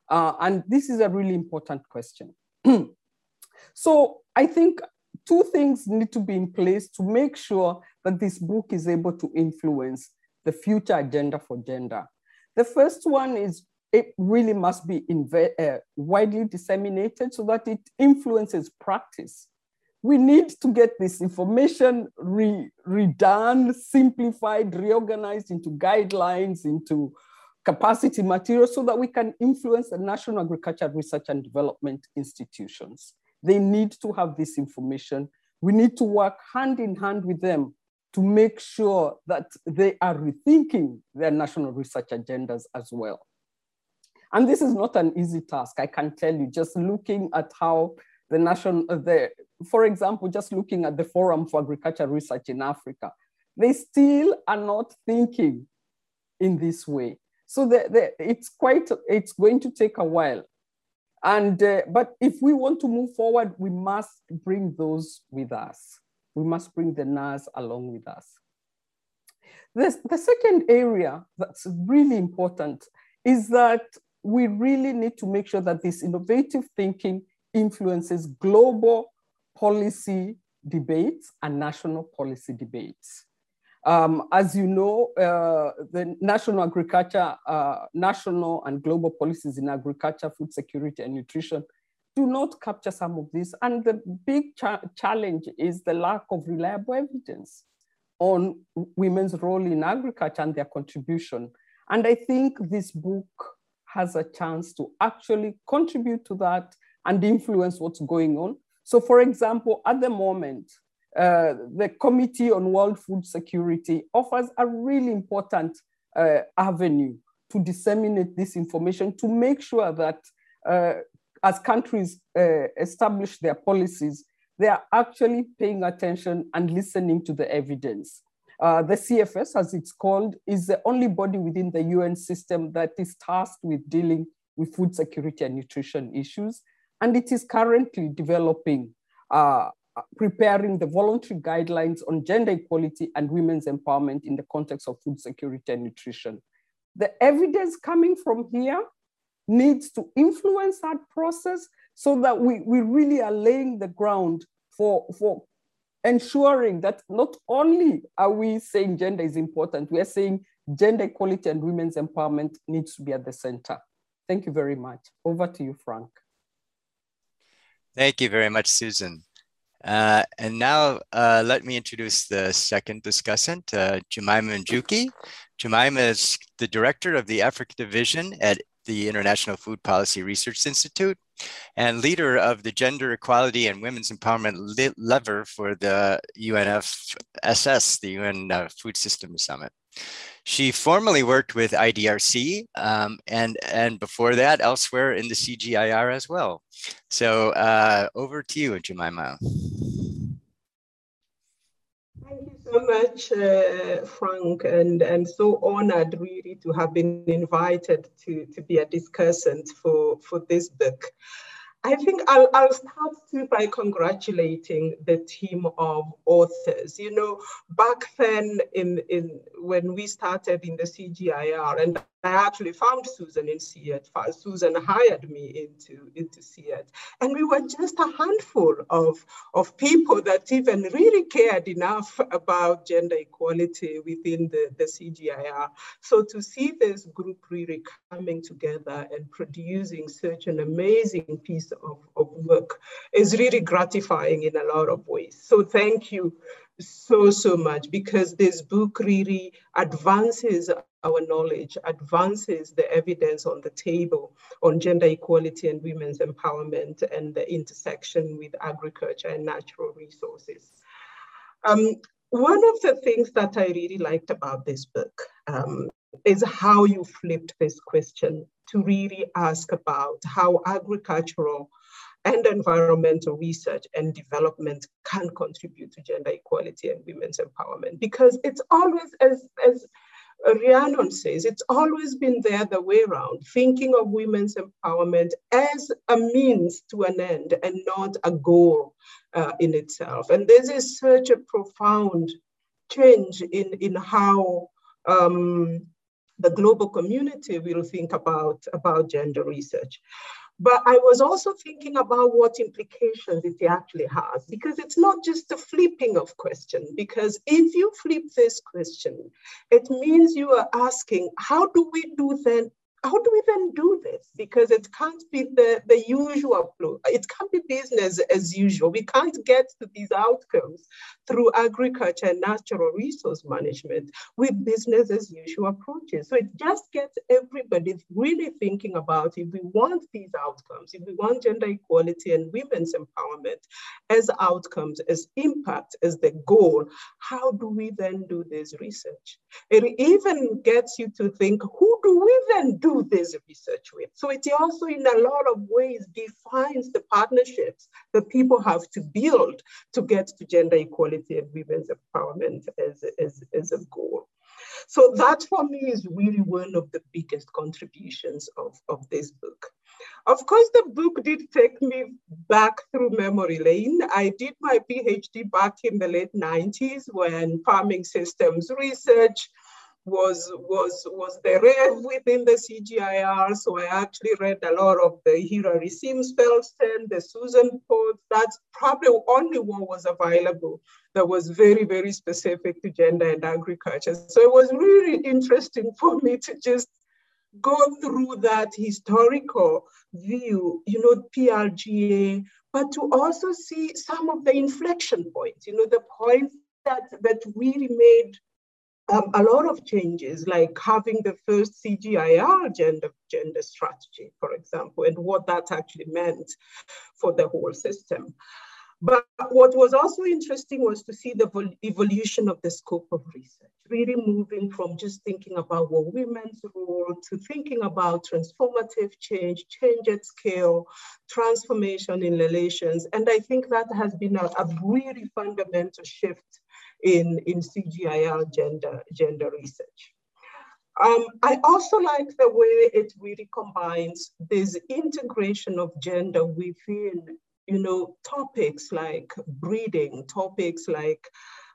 Uh, and this is a really important question. so I think two things need to be in place to make sure that this book is able to influence the future agenda for gender. The first one is it really must be uh, widely disseminated so that it influences practice. We need to get this information re redone, simplified, reorganized into guidelines, into capacity material so that we can influence the National Agriculture Research and Development institutions. They need to have this information. We need to work hand in hand with them to make sure that they are rethinking their national research agendas as well. And this is not an easy task, I can tell you, just looking at how the national, uh, the, for example, just looking at the Forum for Agriculture Research in Africa, they still are not thinking in this way. So the, the, it's quite, it's going to take a while. And, uh, but if we want to move forward, we must bring those with us. We must bring the NARS along with us. The, the second area that's really important is that we really need to make sure that this innovative thinking influences global policy debates and national policy debates. Um, as you know, uh, the national agriculture, uh, national and global policies in agriculture, food security, and nutrition do not capture some of this. And the big cha challenge is the lack of reliable evidence on women's role in agriculture and their contribution. And I think this book has a chance to actually contribute to that and influence what's going on. So for example, at the moment, uh, the Committee on World Food Security offers a really important uh, avenue to disseminate this information to make sure that uh, as countries uh, establish their policies, they are actually paying attention and listening to the evidence. Uh, the CFS, as it's called, is the only body within the UN system that is tasked with dealing with food security and nutrition issues. And it is currently developing, uh, preparing the voluntary guidelines on gender equality and women's empowerment in the context of food security and nutrition. The evidence coming from here needs to influence that process so that we, we really are laying the ground for, for ensuring that not only are we saying gender is important, we are saying gender equality and women's empowerment needs to be at the center. Thank you very much. Over to you, Frank. Thank you very much, Susan. Uh, and now uh, let me introduce the second discussant, uh, Jemima Njuki. Jemima is the director of the Africa Division at the International Food Policy Research Institute and leader of the Gender Equality and Women's Empowerment Lever for the UNFSS, the UN uh, Food Systems Summit. She formerly worked with IDRC um, and, and before that elsewhere in the CGIAR as well. So uh, over to you, Jemima. So much, uh, Frank, and, and so honored really to have been invited to, to be a discussant for, for this book. I think I'll, I'll start too by congratulating the team of authors. You know, back then in, in when we started in the CGIAR, and I actually found Susan in CIAT. Susan hired me into, into CIAT. And we were just a handful of, of people that even really cared enough about gender equality within the, the CGIAR. So to see this group really coming together and producing such an amazing piece of, of work is really gratifying in a lot of ways. So thank you so, so much because this book really advances our knowledge, advances the evidence on the table on gender equality and women's empowerment and the intersection with agriculture and natural resources. Um, one of the things that I really liked about this book um, is how you flipped this question to really ask about how agricultural and environmental research and development can contribute to gender equality and women's empowerment because it's always as, as Rhiannon says, it's always been there the way around, thinking of women's empowerment as a means to an end and not a goal uh, in itself. And this is such a profound change in, in how um, the global community will think about, about gender research. But I was also thinking about what implications it actually has, because it's not just a flipping of question, because if you flip this question, it means you are asking, how do we do then how do we then do this? Because it can't be the, the usual flow. It can't be business as usual. We can't get to these outcomes through agriculture and natural resource management with business as usual approaches. So it just gets everybody really thinking about if we want these outcomes, if we want gender equality and women's empowerment as outcomes, as impact, as the goal, how do we then do this research? It even gets you to think, who do we then do do this research with. So it also in a lot of ways defines the partnerships that people have to build to get to gender equality and women's empowerment as, as, as a goal. So that for me is really one of the biggest contributions of, of this book. Of course, the book did take me back through memory lane. I did my PhD back in the late 90s when farming systems research was was was the rave within the CGIAR. So I actually read a lot of the Hilary Sims Feldstein, the Susan Poats. That's probably only one was available that was very, very specific to gender and agriculture. So it was really interesting for me to just go through that historical view, you know, PRGA, but to also see some of the inflection points, you know, the points that, that really made um, a lot of changes, like having the first CGIAR gender, gender strategy, for example, and what that actually meant for the whole system. But what was also interesting was to see the evolution of the scope of research, really moving from just thinking about what women's role to thinking about transformative change, change at scale, transformation in relations. And I think that has been a, a really fundamental shift in, in CGIAR gender, gender research. Um, I also like the way it really combines this integration of gender within, you know, topics like breeding, topics like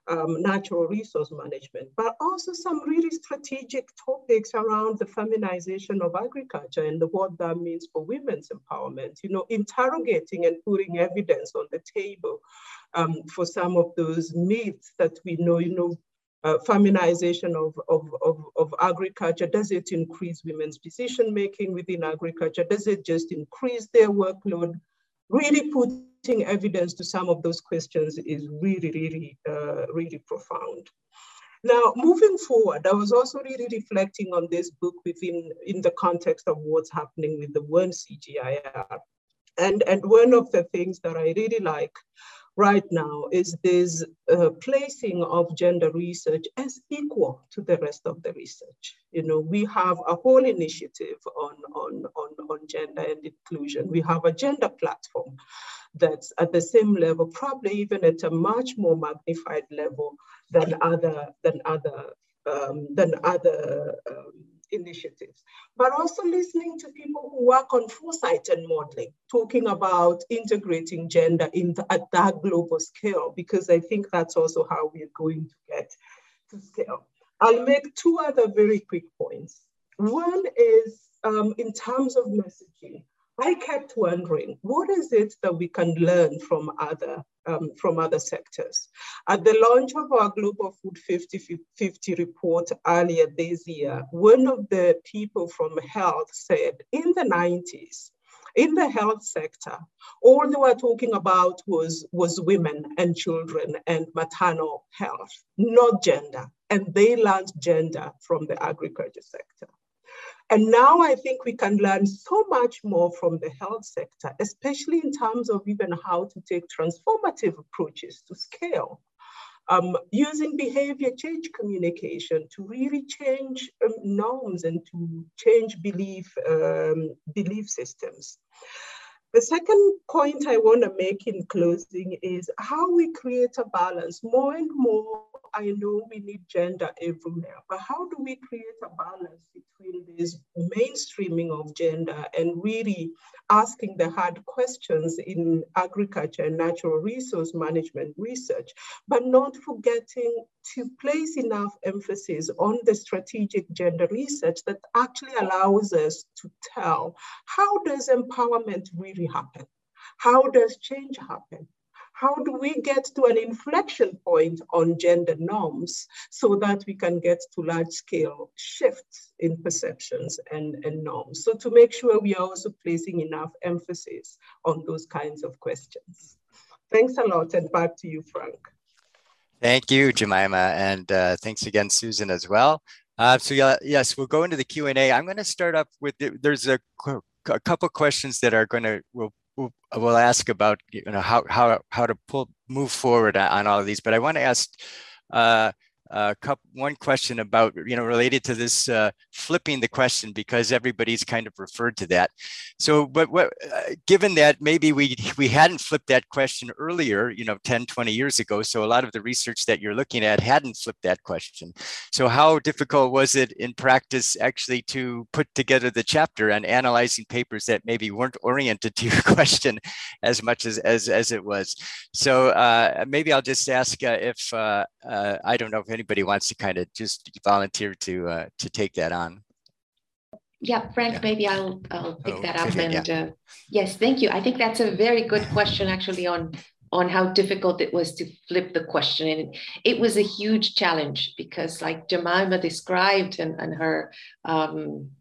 um, natural resource management, but also some really strategic topics around the feminization of agriculture and what that means for women's empowerment, you know, interrogating and putting evidence on the table um, for some of those myths that we know, you know, uh, feminization of, of, of, of, agriculture, does it increase women's decision making within agriculture? Does it just increase their workload? Really putting evidence to some of those questions is really, really, uh, really profound. Now, moving forward, I was also really reflecting on this book within in the context of what's happening with the one CGIAR. And, and one of the things that I really like right now is this uh, placing of gender research as equal to the rest of the research. You know, we have a whole initiative on, on, on, on gender and inclusion. We have a gender platform that's at the same level, probably even at a much more magnified level than other, than other, um, than other um, initiatives, but also listening to people who work on foresight and modeling, talking about integrating gender in the, at that global scale, because I think that's also how we're going to get to scale. I'll make two other very quick points. One is um, in terms of messaging. I kept wondering, what is it that we can learn from other um, from other sectors? At the launch of our Global Food 50-50 report earlier this year, one of the people from health said, in the 90s, in the health sector, all they were talking about was, was women and children and maternal health, not gender. And they learned gender from the agriculture sector. And now I think we can learn so much more from the health sector, especially in terms of even how to take transformative approaches to scale. Um, using behavior change communication to really change um, norms and to change belief, um, belief systems. The second point I want to make in closing is how we create a balance. More and more, I know we need gender everywhere, but how do we create a balance between this mainstreaming of gender and really asking the hard questions in agriculture and natural resource management research, but not forgetting to place enough emphasis on the strategic gender research that actually allows us to tell how does empowerment really happen? How does change happen? How do we get to an inflection point on gender norms so that we can get to large scale shifts in perceptions and, and norms? So to make sure we are also placing enough emphasis on those kinds of questions. Thanks a lot and back to you, Frank. Thank you, Jemima, and uh, thanks again, Susan, as well. Uh, so yeah, yes, we'll go into the Q and A. I'm going to start up with there's a, a couple questions that are going to we'll we'll ask about you know how how how to pull move forward on all of these. But I want to ask uh, one question about, you know, related to this uh, flipping the question because everybody's kind of referred to that. So, but what, uh, given that maybe we, we hadn't flipped that question earlier, you know, 10, 20 years ago. So a lot of the research that you're looking at hadn't flipped that question. So how difficult was it in practice actually to put together the chapter and analyzing papers that maybe weren't oriented to your question as much as, as, as it was? So uh, maybe I'll just ask uh, if, uh, I don't know if anybody wants to kind of just volunteer to uh, to take that on. Yeah, Frank, yeah. maybe I'll I'll pick oh, that up. And yeah. uh, yes, thank you. I think that's a very good question, actually, on on how difficult it was to flip the question. And it was a huge challenge because, like Jemima described, and and her. Um,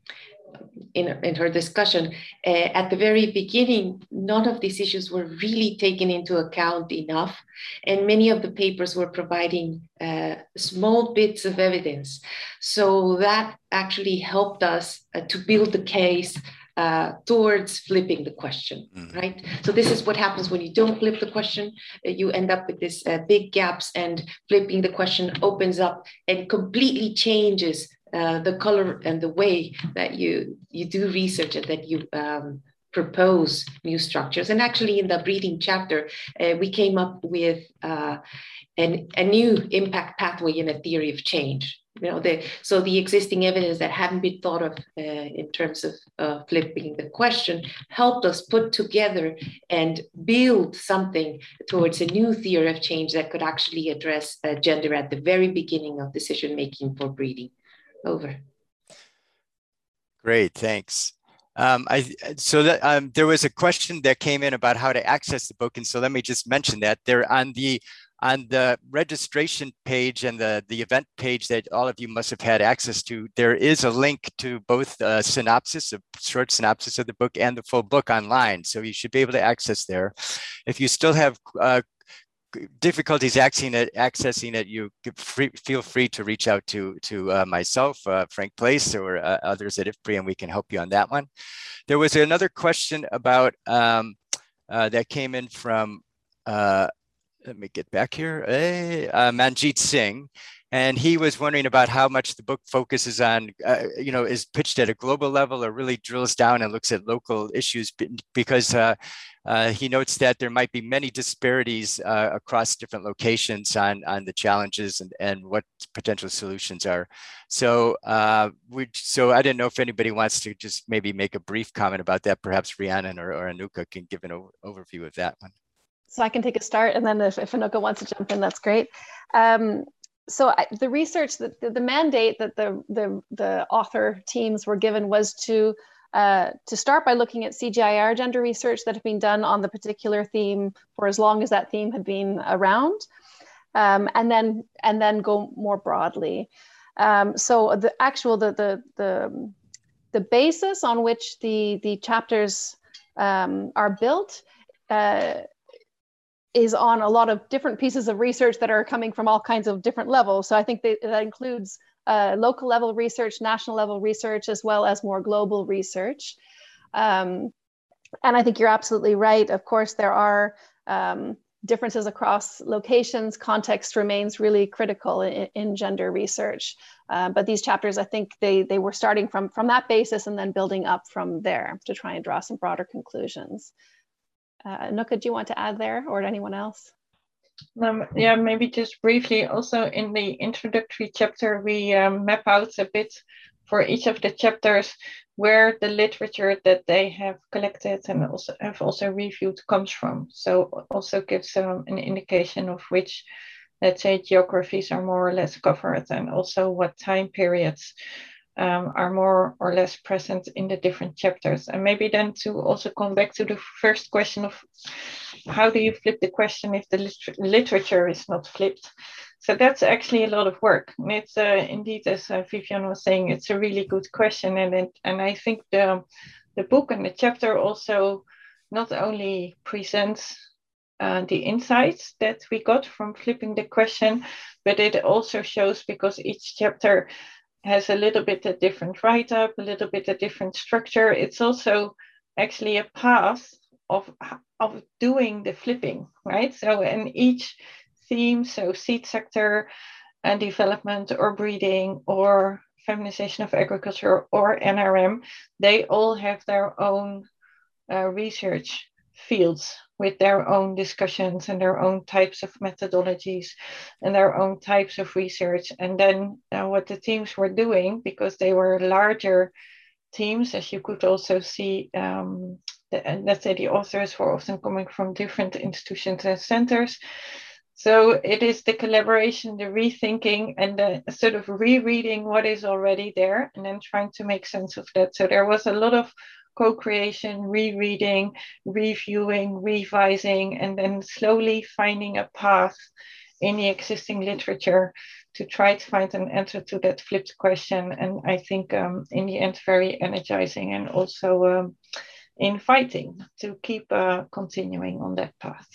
in, in her discussion, uh, at the very beginning, none of these issues were really taken into account enough. And many of the papers were providing uh, small bits of evidence. So that actually helped us uh, to build the case uh, towards flipping the question, mm. right? So this is what happens when you don't flip the question. Uh, you end up with this uh, big gaps, and flipping the question opens up and completely changes uh, the color and the way that you you do research and that you um, propose new structures. And actually, in the breeding chapter, uh, we came up with uh, an, a new impact pathway in a theory of change. You know, the, so the existing evidence that hadn't been thought of uh, in terms of flipping the question helped us put together and build something towards a new theory of change that could actually address uh, gender at the very beginning of decision making for breeding over. Great, thanks. Um, I, so that um, there was a question that came in about how to access the book, and so let me just mention that there on the on the registration page and the the event page that all of you must have had access to. There is a link to both a synopsis, a short synopsis of the book, and the full book online, so you should be able to access there. If you still have uh, difficulties accessing it, accessing it, you free, feel free to reach out to to uh, myself, uh, Frank Place, or uh, others at IFPRI, and we can help you on that one. There was another question about um, uh, that came in from. Let me get back here. Hey, uh, Manjeet Singh, and he was wondering about how much the book focuses on, uh, you know, is pitched at a global level or really drills down and looks at local issues because uh, uh, he notes that there might be many disparities uh, across different locations on, on the challenges and, and what potential solutions are. So, uh, so I didn't know if anybody wants to just maybe make a brief comment about that. Perhaps Rhiannon or, or Anouka can give an overview of that one. So I can take a start, and then if, if Anouka wants to jump in, that's great. Um, so I, the research that the, the, mandate that the, the, the author teams were given was to uh, to start by looking at CGIAR gender research that had been done on the particular theme for as long as that theme had been around, um, and then and then go more broadly. Um, so the actual the the the the basis on which the the chapters um, are built uh, is on a lot of different pieces of research that are coming from all kinds of different levels. So I think that, that includes uh, local level research, national level research, as well as more global research. Um, and I think you're absolutely right. Of course, there are um, differences across locations. Context remains really critical in, in gender research. Uh, but these chapters, I think they, they were starting from, from that basis and then building up from there to try and draw some broader conclusions. Uh, Nuka, do you want to add there or anyone else? Um, yeah, maybe just briefly. Also, in the introductory chapter, we um, map out a bit for each of the chapters where the literature that they have collected and also have also reviewed comes from. So also gives um, an indication of which, let's say, geographies are more or less covered and also what time periods um, are more or less present in the different chapters. And maybe then to also come back to the first question of how do you flip the question if the liter literature is not flipped? So that's actually a lot of work. And it's uh, indeed, as uh, Vivian was saying, it's a really good question. And, it, and I think the, the book and the chapter also not only presents uh, the insights that we got from flipping the question, but it also shows because each chapter has a little bit a different write up, a little bit a different structure. It's also actually a path of, of doing the flipping, right? So, in each theme, so seed sector and development or breeding or feminization of agriculture or NRM, they all have their own uh, research fields with their own discussions and their own types of methodologies and their own types of research. And then uh, what the teams were doing, because they were larger teams, as you could also see, um, the, let's say the authors were often coming from different institutions and centers. So it is the collaboration, the rethinking, and the sort of rereading what is already there, and then trying to make sense of that. So there was a lot of co-creation, rereading, reviewing, revising, and then slowly finding a path in the existing literature to try to find an answer to that flipped question. And I think um, in the end, very energizing and also um, inviting to keep uh, continuing on that path.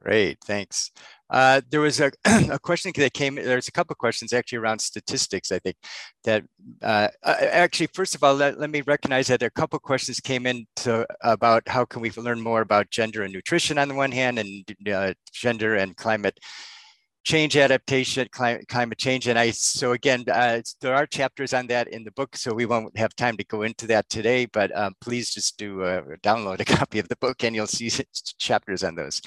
Great, thanks. Uh, there was a, a, question that came, there's a couple of questions actually around statistics, I think, that uh, actually, first of all, let, let me recognize that a couple of questions came in to, about how can we learn more about gender and nutrition on the one hand and uh, gender and climate change adaptation, climate, change. And I, so again, uh, there are chapters on that in the book, so we won't have time to go into that today, but um, please just do uh, download a copy of the book and you'll see chapters on those.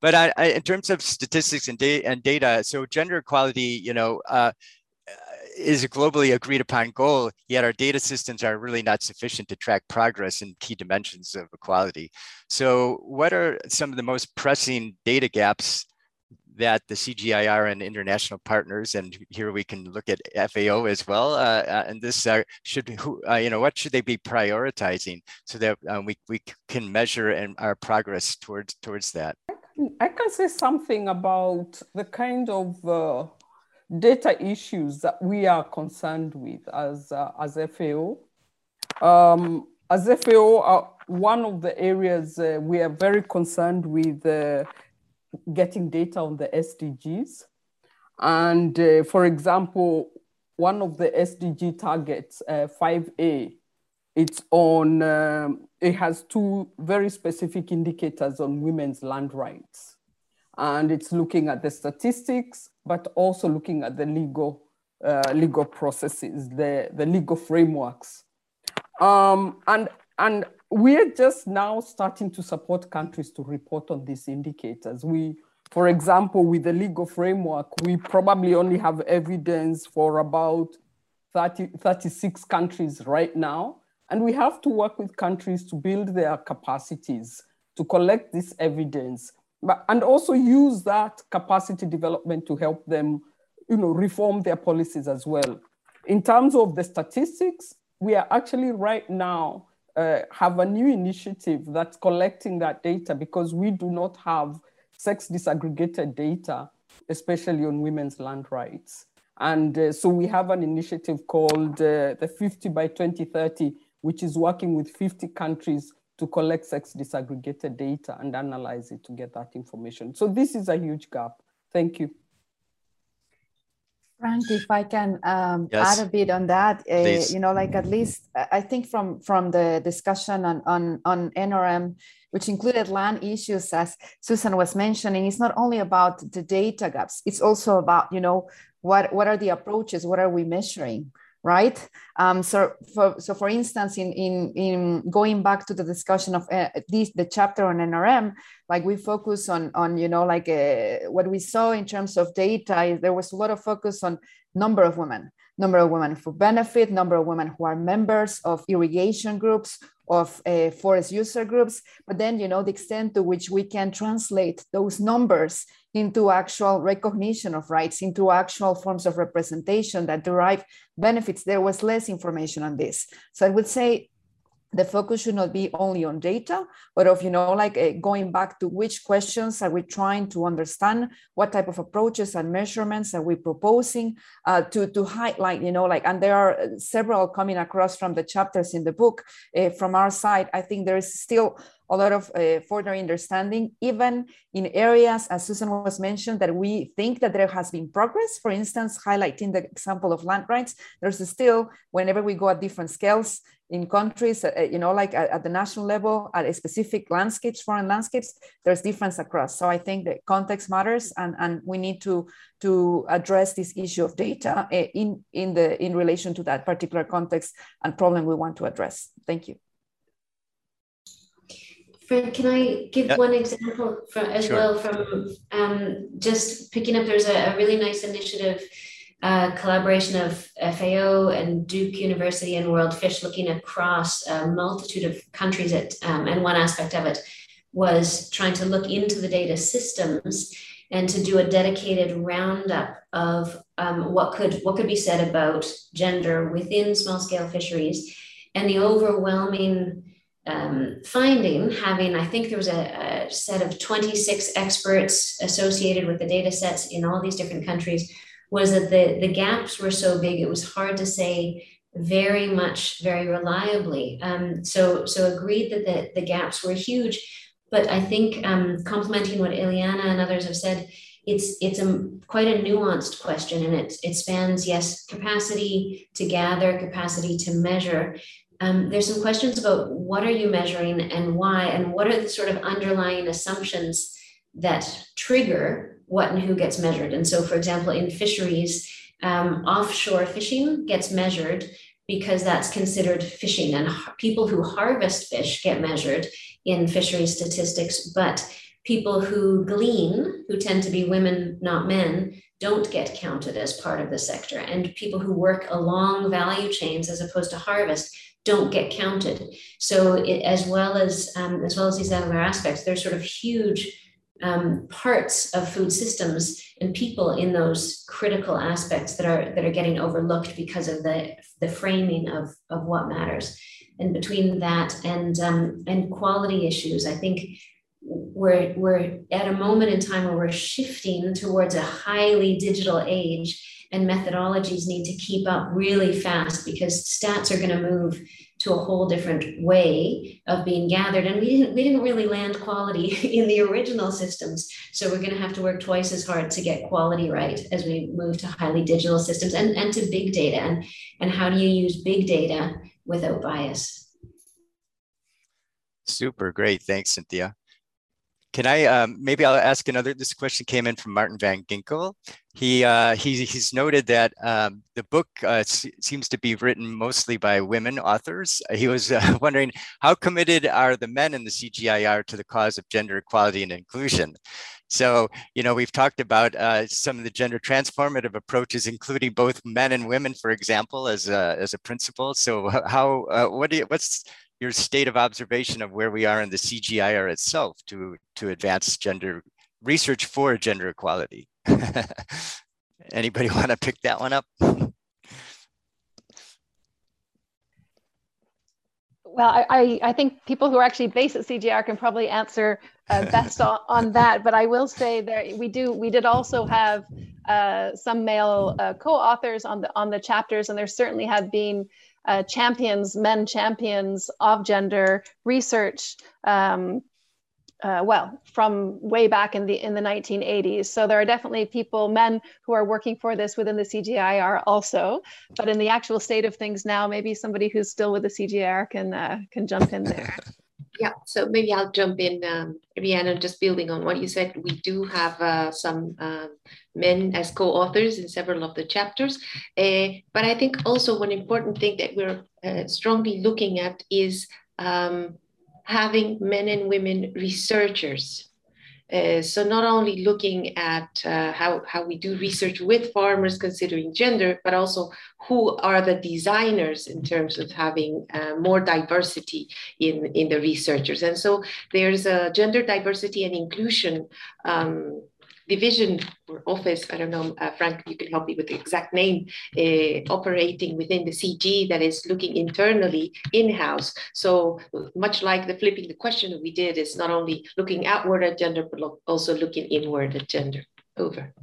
But I, I, in terms of statistics and, da and data, so gender equality, you know, uh, is a globally agreed upon goal, yet our data systems are really not sufficient to track progress in key dimensions of equality. So what are some of the most pressing data gaps that the CGIAR and international partners, and here we can look at FAO as well, uh, uh, and this uh, should, uh, you know, what should they be prioritizing so that uh, we, we can measure and our progress towards towards that? I can say something about the kind of uh, data issues that we are concerned with as, as FAO. Um, as FAO, one of the areas we are very concerned with getting data on the SDGs. And uh, for example, one of the SDG targets, uh, 5A, it's on, um, it has two very specific indicators on women's land rights. And it's looking at the statistics, but also looking at the legal, uh, legal processes, the, the legal frameworks. Um, and, and we're just now starting to support countries to report on these indicators. We, for example, with the legal framework, we probably only have evidence for about 30, 36 countries right now. And we have to work with countries to build their capacities to collect this evidence, but, and also use that capacity development to help them you know, reform their policies as well. In terms of the statistics, we are actually right now uh, have a new initiative that's collecting that data because we do not have sex disaggregated data, especially on women's land rights. And uh, so we have an initiative called uh, the 50 by 2030, which is working with 50 countries to collect sex disaggregated data and analyze it to get that information. So this is a huge gap. Thank you. Frank, if I can um, yes. add a bit on that, uh, you know, like at least I think from from the discussion on on on NRM, which included land issues, as Susan was mentioning, it's not only about the data gaps; it's also about you know what what are the approaches, what are we measuring, right? Um, so, for, so for instance, in, in, in going back to the discussion of uh, this, the chapter on NRM, like we focus on, on you know, like uh, what we saw in terms of data, there was a lot of focus on number of women, number of women for benefit, number of women who are members of irrigation groups, of uh, forest user groups, but then, you know, the extent to which we can translate those numbers into actual recognition of rights, into actual forms of representation that derive benefits, there was less information on this. So I would say the focus should not be only on data, but of, you know, like uh, going back to which questions are we trying to understand, what type of approaches and measurements are we proposing uh, to, to highlight, you know, like, and there are several coming across from the chapters in the book. Uh, from our side, I think there is still a lot of uh, further understanding, even in areas, as Susan was mentioned, that we think that there has been progress. For instance, highlighting the example of land rights, there's still, whenever we go at different scales in countries, uh, you know, like at, the national level, at specific landscapes, foreign landscapes, there's difference across. So I think that context matters, and, and we need to to address this issue of data in in the in relation to that particular context and problem we want to address. Thank you. Frank, can I give yep. one example from, as sure. well from um, just picking up? There's a, a really nice initiative, uh, collaboration of FAO and Duke University and World Fish, looking across a multitude of countries. At um, and one aspect of it was trying to look into the data systems and to do a dedicated roundup of um, what could what could be said about gender within small scale fisheries, and the overwhelming um, finding, having, I think there was a, a, set of 26 experts associated with the data sets in all these different countries, was that the, the gaps were so big, it was hard to say very much, very reliably. Um, so, so agreed that the, the gaps were huge. But I think um, complementing what Iliana and others have said, it's it's a quite a nuanced question and it, it spans yes capacity to gather capacity to measure um, there's some questions about what are you measuring and why, and what are the sort of underlying assumptions that trigger what and who gets measured. And so, for example, in fisheries, um, offshore fishing gets measured because that's considered fishing, and people who harvest fish get measured in fishery statistics, but people who glean, who tend to be women, not men, don't get counted as part of the sector. And people who work along value chains as opposed to harvest don't get counted. So it, as well as um, as well as these other aspects, there's sort of huge um, parts of food systems and people in those critical aspects that are that are getting overlooked because of the the framing of of what matters. And between that and um, and quality issues, I think we're we're at a moment in time where we're shifting towards a highly digital age and methodologies need to keep up really fast because stats are going to move to a whole different way of being gathered. And we didn't, we didn't really land quality in the original systems. So we're going to have to work twice as hard to get quality right as we move to highly digital systems and, and to big data. And, and how do you use big data without bias? Super great. Thanks, Cynthia. Can I, um, maybe I'll ask another, this question came in from Maarten Van Ginkel. He, uh, he he's noted that um, the book uh, seems to be written mostly by women authors. He was uh, wondering how committed are the men in the CGIAR to the cause of gender equality and inclusion? So, you know, we've talked about uh, some of the gender transformative approaches, including both men and women, for example, as a, as a principle. So how, uh, what do you, what's your state of observation of where we are in the CGIAR itself to, to advance gender research for gender equality. Anybody want to pick that one up? Well, I, I think people who are actually based at CGIAR can probably answer uh, best on, on, that. But I will say that we do we did also have uh, some male uh, co-authors on the on the chapters, and there certainly have been uh, champions, men champions of gender research um, uh, well, from way back in the in the 1980s. So there are definitely people, men, who are working for this within the CGIAR also. But in the actual state of things now, maybe somebody who's still with the CGIAR can uh, can jump in there. Yeah, so maybe I'll jump in, um, Rhiannon, just building on what you said. We do have uh, some uh, men as co-authors in several of the chapters. Uh, but I think also one important thing that we're uh, strongly looking at is um, having men and women researchers. Uh, so not only looking at uh, how, how we do research with farmers considering gender, but also who are the designers in terms of having uh, more diversity in, in the researchers. And so there's a gender diversity and inclusion um, division or office, I don't know, uh, Frank, you can help me with the exact name, uh, operating within the CG that is looking internally in-house. So much like the flipping the question that we did is not only looking outward at gender, but also looking inward at gender. Over.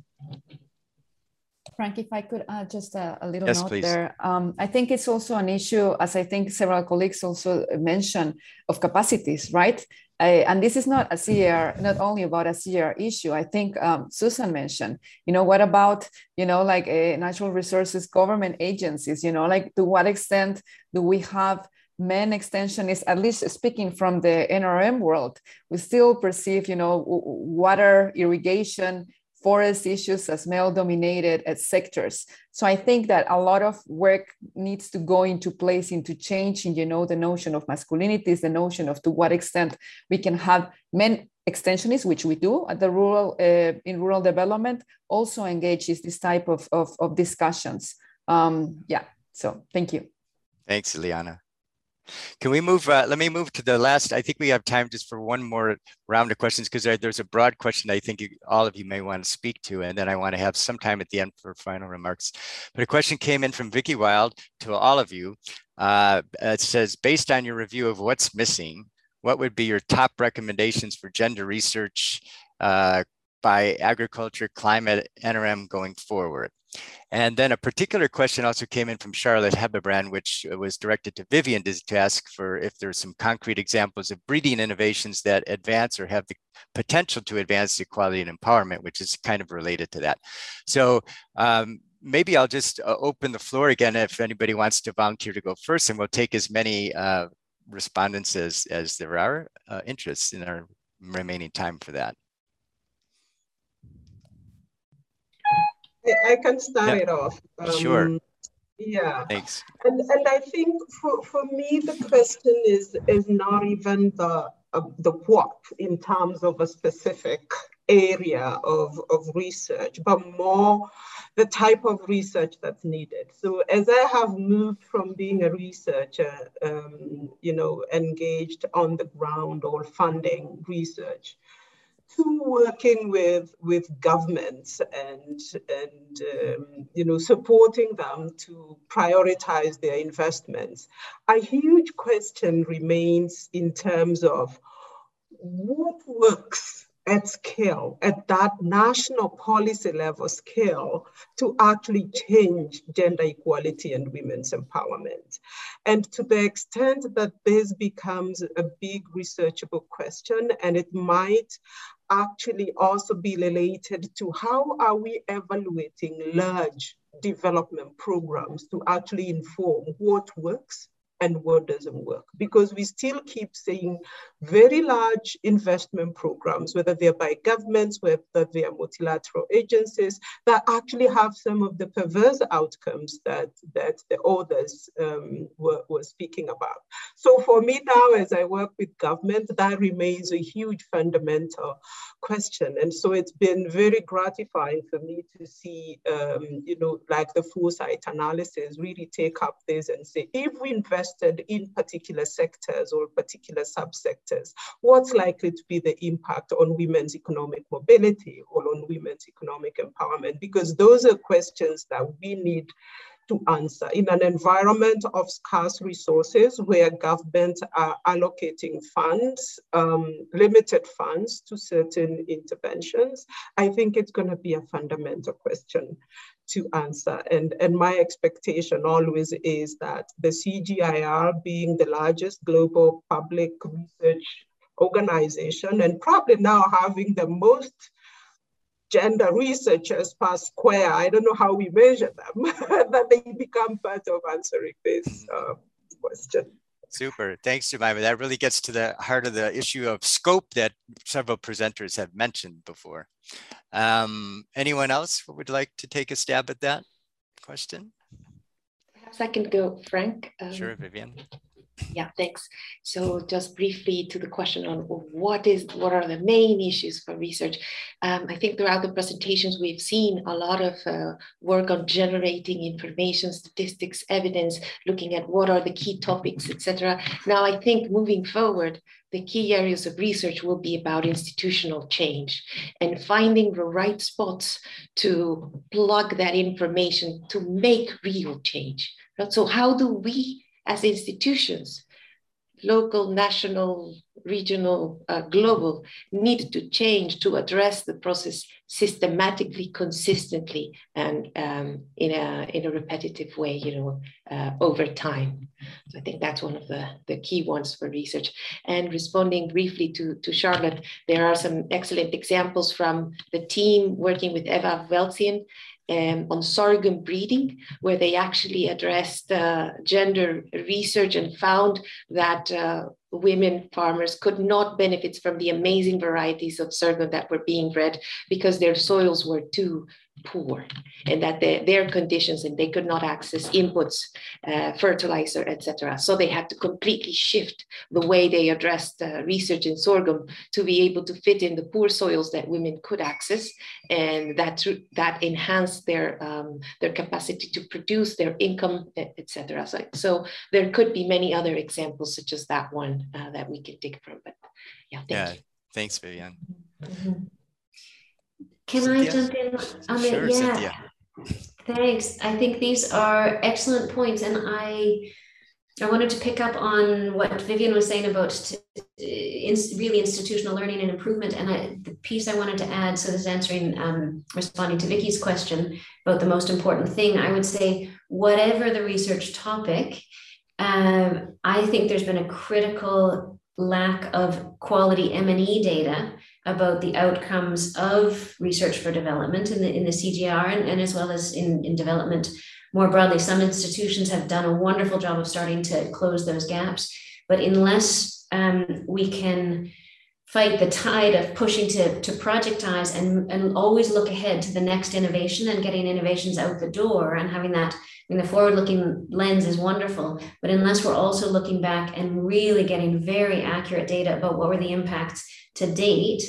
Frank, if I could add just a, a little yes, note please. there. Um, I think it's also an issue, as I think several colleagues also mentioned, of capacities, right? I, and this is not a CR, not only about a CR issue. I think um, Susan mentioned, you know, what about, you know, like uh, natural resources government agencies, you know, like to what extent do we have men extensionists, at least speaking from the NRM world, we still perceive, you know, water, irrigation, forest issues as male dominated sectors. So I think that a lot of work needs to go into place into changing, you know, the notion of masculinity is the notion of to what extent we can have men extensionists, which we do at the rural, uh, in rural development, also engages this type of, of, of discussions. Um, yeah, so thank you. Thanks, Iliana. Can we move? Uh, let me move to the last. I think we have time just for one more round of questions because there, there's a broad question I think you, all of you may want to speak to, and then I want to have some time at the end for final remarks. But a question came in from Vicky Wild to all of you. Uh, it says, based on your review of what's missing, what would be your top recommendations for gender research uh, by agriculture, climate, NRM going forward? And then a particular question also came in from Charlotte Hebebrand, which was directed to Vivian to, ask for if there's some concrete examples of breeding innovations that advance or have the potential to advance equality and empowerment, which is kind of related to that. So um, maybe I'll just uh, open the floor again if anybody wants to volunteer to go first, and we'll take as many uh, respondents as, as there are uh, interests in our remaining time for that. I can start yeah. it off. Um, sure. Yeah. Thanks. And and I think for, for me the question is is not even the uh, the what in terms of a specific area of, of research, but more the type of research that's needed. So as I have moved from being a researcher, um, you know, engaged on the ground or funding research, to working with with governments and and um, you know supporting them to prioritize their investments a huge question remains in terms of what works at scale, at that national policy level scale, to actually change gender equality and women's empowerment. And to the extent that this becomes a big researchable question, and it might actually also be related to how are we evaluating large development programs to actually inform what works and what doesn't work because we still keep seeing very large investment programs, whether they're by governments, whether they're multilateral agencies, that actually have some of the perverse outcomes that, that the authors um, were, were speaking about. So for me now, as I work with government, that remains a huge fundamental question. And so it's been very gratifying for me to see, um, you know, like the foresight analysis really take up this and say, if we invest invested in particular sectors or particular subsectors, what's likely to be the impact on women's economic mobility or on women's economic empowerment? Because those are questions that we need to answer in an environment of scarce resources where governments are allocating funds, um, limited funds to certain interventions. I think it's going to be a fundamental question to answer. And, and my expectation always is that the CGIAR being the largest global public research organization and probably now having the most gender researchers per square, I don't know how we measure them, that they become part of answering this uh, question. Super. Thanks, Jemima. That really gets to the heart of the issue of scope that several presenters have mentioned before. Um, anyone else would like to take a stab at that question? Perhaps I can go, Frank. Um, sure, Vivian. Yeah, thanks. So just briefly to the question on what is what are the main issues for research. Um, I think throughout the presentations we've seen a lot of uh, work on generating information, statistics, evidence, looking at what are the key topics, etc. Now I think moving forward, the key areas of research will be about institutional change and finding the right spots to plug that information to make real change. So how do we as institutions, local, national, regional, uh, global, need to change to address the process systematically, consistently, and um, in, a, in a repetitive way, you know, uh, over time. So I think that's one of the, the key ones for research. And responding briefly to, to Charlotte, there are some excellent examples from the team working with Eva Weltzien um, on sorghum breeding, where they actually addressed uh, gender research and found that uh, women farmers could not benefit from the amazing varieties of sorghum that were being bred because their soils were too poor and that they, their conditions and they could not access inputs, uh, fertilizer, etc. So they had to completely shift the way they addressed uh, research in sorghum to be able to fit in the poor soils that women could access, and that that enhanced their um, their capacity to produce their income, etc. So, so, there could be many other examples such as that one uh, that we can take from. But yeah, thank yeah, you. thanks, Vivian. Mm-hmm. Can Cynthia? I jump in on sure, it? Yeah. Cynthia. Thanks. I think these are excellent points, and I I wanted to pick up on what Vivian was saying about in, really institutional learning and improvement. And I, the piece I wanted to add, so this is answering, um, responding to Vicky's question about the most important thing. I would say, whatever the research topic, um, I think there's been a critical lack of quality M&E data about the outcomes of research for development in the, in the CGIAR and, and as well as in, in development more broadly. Some institutions have done a wonderful job of starting to close those gaps, but unless um, we can fight the tide of pushing to, to projectize and, and always look ahead to the next innovation and getting innovations out the door and having that I mean, the forward looking lens is wonderful, but unless we're also looking back and really getting very accurate data about what were the impacts to date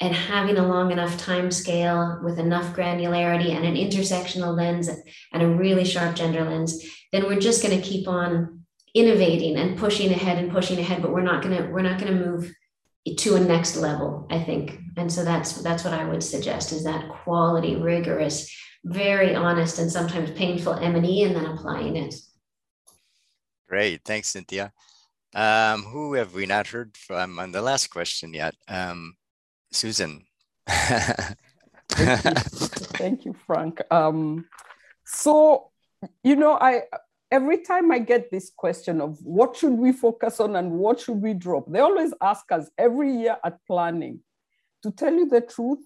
and having a long enough time scale with enough granularity and an intersectional lens and a really sharp gender lens, then we're just going to keep on innovating and pushing ahead and pushing ahead, but we're not going to we're not going to move to a next level, I think. And so that's that's what I would suggest is that quality, rigorous, very honest and sometimes painful M&E and then applying it. Great, thanks, Cynthia. Um, who have we not heard from on the last question yet? Um, Susan. Thank, you. Thank you, Frank. Um, so, you know, I every time I get this question of what should we focus on and what should we drop, they always ask us every year at planning. To tell you the truth,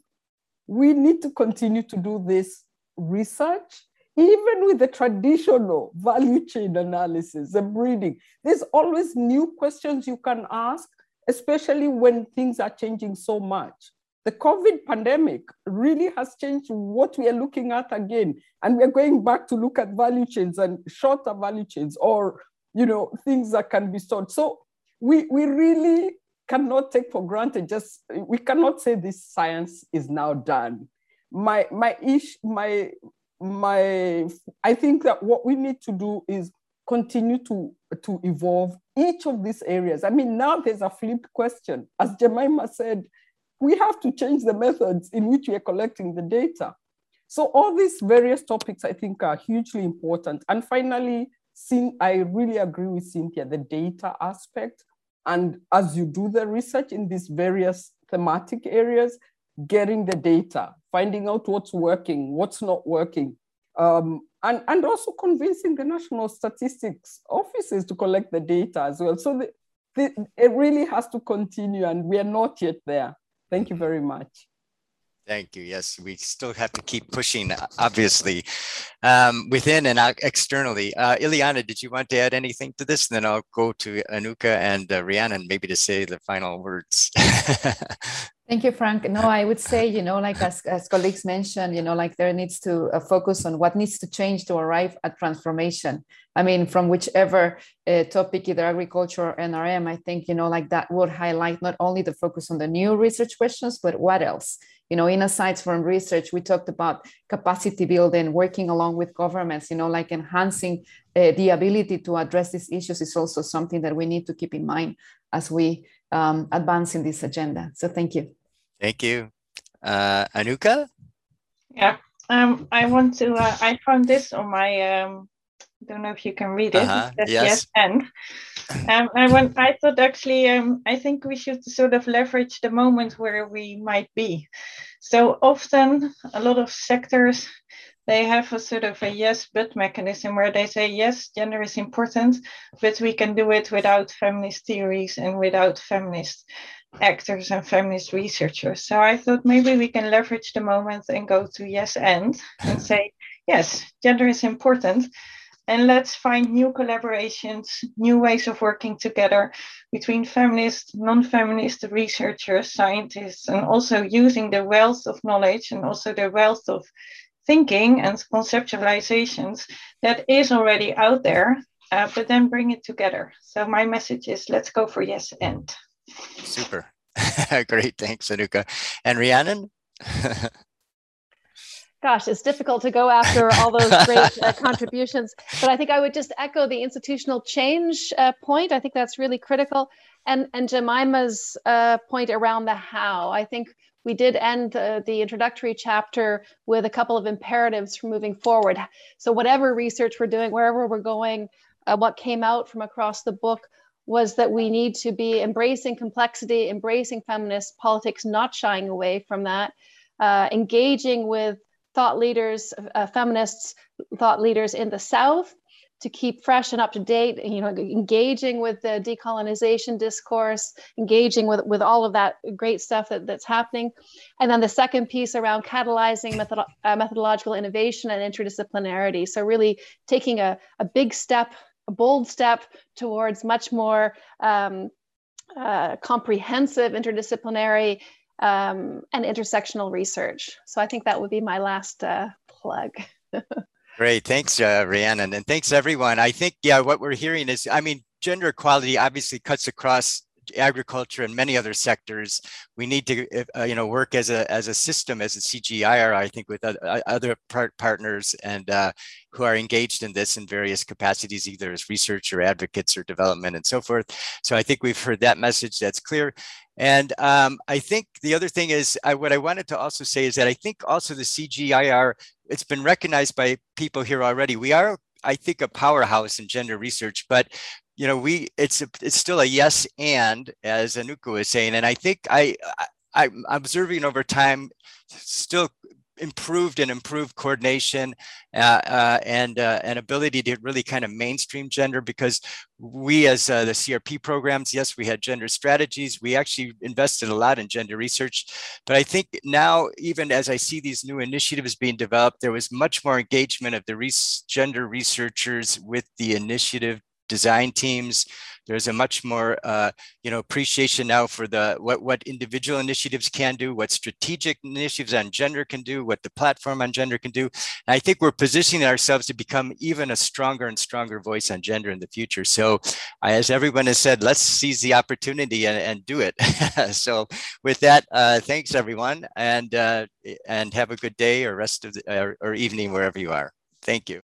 we need to continue to do this research even with the traditional value chain analysis, the breeding, there's always new questions you can ask, especially when things are changing so much. The COVID pandemic really has changed what we are looking at again. And we're going back to look at value chains and shorter value chains or you know things that can be stored. So we, we really cannot take for granted just we cannot say this science is now done. My my ish my my i think that what we need to do is continue to, to evolve each of these areas. I mean, now there's a flip question. As Jemima said, we have to change the methods in which we are collecting the data. So all these various topics I think are hugely important. And finally, I really agree with Cynthia, the data aspect. And as you do the research in these various thematic areas, getting the data, finding out what's working, what's not working, um, and, and also convincing the national statistics offices to collect the data as well. So the, the, it really has to continue and we are not yet there. Thank you very much. Thank you. Yes, we still have to keep pushing, obviously, um, within and externally. Uh, Iliana, did you want to add anything to this? And then I'll go to Anouka and uh, Rhiannon maybe to say the final words. Thank you, Frank. No, I would say, you know, like as, as colleagues mentioned, you know, like there needs to uh, focus on what needs to change to arrive at transformation. I mean, from whichever uh, topic, either agriculture or NRM, I think, you know, like that would highlight not only the focus on the new research questions, but what else? You know, in Asides from research, we talked about capacity building, working along with governments, you know, like enhancing uh, the ability to address these issues is also something that we need to keep in mind as we um, advance in this agenda. So thank you. Thank you. Uh, Anouka? Yeah, um, I want to, uh, I found this on my, um, I don't know if you can read it. Uh-huh. Yes. yes. And um, I, want, I thought actually, um, I think we should sort of leverage the moment where we might be. So often, a lot of sectors, they have a sort of a yes but mechanism where they say yes gender is important but we can do it without feminist theories and without feminist actors and feminist researchers. So I thought maybe we can leverage the moment and go to yes and and say, yes, gender is important. And let's find new collaborations, new ways of working together between feminist, non feminist researchers, scientists, and also using the wealth of knowledge and also the wealth of thinking and conceptualizations that is already out there, uh, but then bring it together. So, my message is let's go for yes and. Super. Great. Thanks, Anouka. And Rhiannon? Gosh, it's difficult to go after all those great uh, contributions, but I think I would just echo the institutional change uh, point. I think that's really critical. And, and Jemima's uh, point around the how. I think we did end uh, the introductory chapter with a couple of imperatives for moving forward. So, whatever research we're doing, wherever we're going, uh, what came out from across the book was that we need to be embracing complexity, embracing feminist politics, not shying away from that, uh, engaging with thought leaders, uh, feminists, thought leaders in the South to keep fresh and up to date, you know, engaging with the decolonization discourse, engaging with, with all of that great stuff that, that's happening. And then the second piece around catalyzing method, uh, methodological innovation and interdisciplinarity. So really taking a, a big step a bold step towards much more um, uh, comprehensive, interdisciplinary, um, and intersectional research. So I think that would be my last uh, plug. Great. Thanks, uh, Rhiannon. And thanks, everyone. I think, yeah, what we're hearing is, I mean, gender equality obviously cuts across agriculture and many other sectors. We need to, uh, you know, work as a as a system, as a CGIAR, I think, with other part partners and uh, who are engaged in this in various capacities, either as research or advocates or development and so forth. So I think we've heard that message. That's clear. And um, I think the other thing is, I, what I wanted to also say is that I think also the CGIAR, it's been recognized by people here already. We are I think a powerhouse in gender research, but you know, we it's a, it's still a yes and as Anouka was saying, and I think I, I I'm observing over time still improved and improved coordination uh, uh, and uh, an ability to really kind of mainstream gender because we as uh, the CRP programs, yes, we had gender strategies. We actually invested a lot in gender research. But I think now, even as I see these new initiatives being developed, there was much more engagement of the res gender researchers with the initiative design teams. There's a much more, uh, you know, appreciation now for the what what individual initiatives can do, what strategic initiatives on gender can do, what the platform on gender can do. And I think we're positioning ourselves to become even a stronger and stronger voice on gender in the future. So, as everyone has said, let's seize the opportunity and, and do it. so, with that, uh, thanks everyone, and uh, and have a good day or rest of the or, or evening wherever you are. Thank you.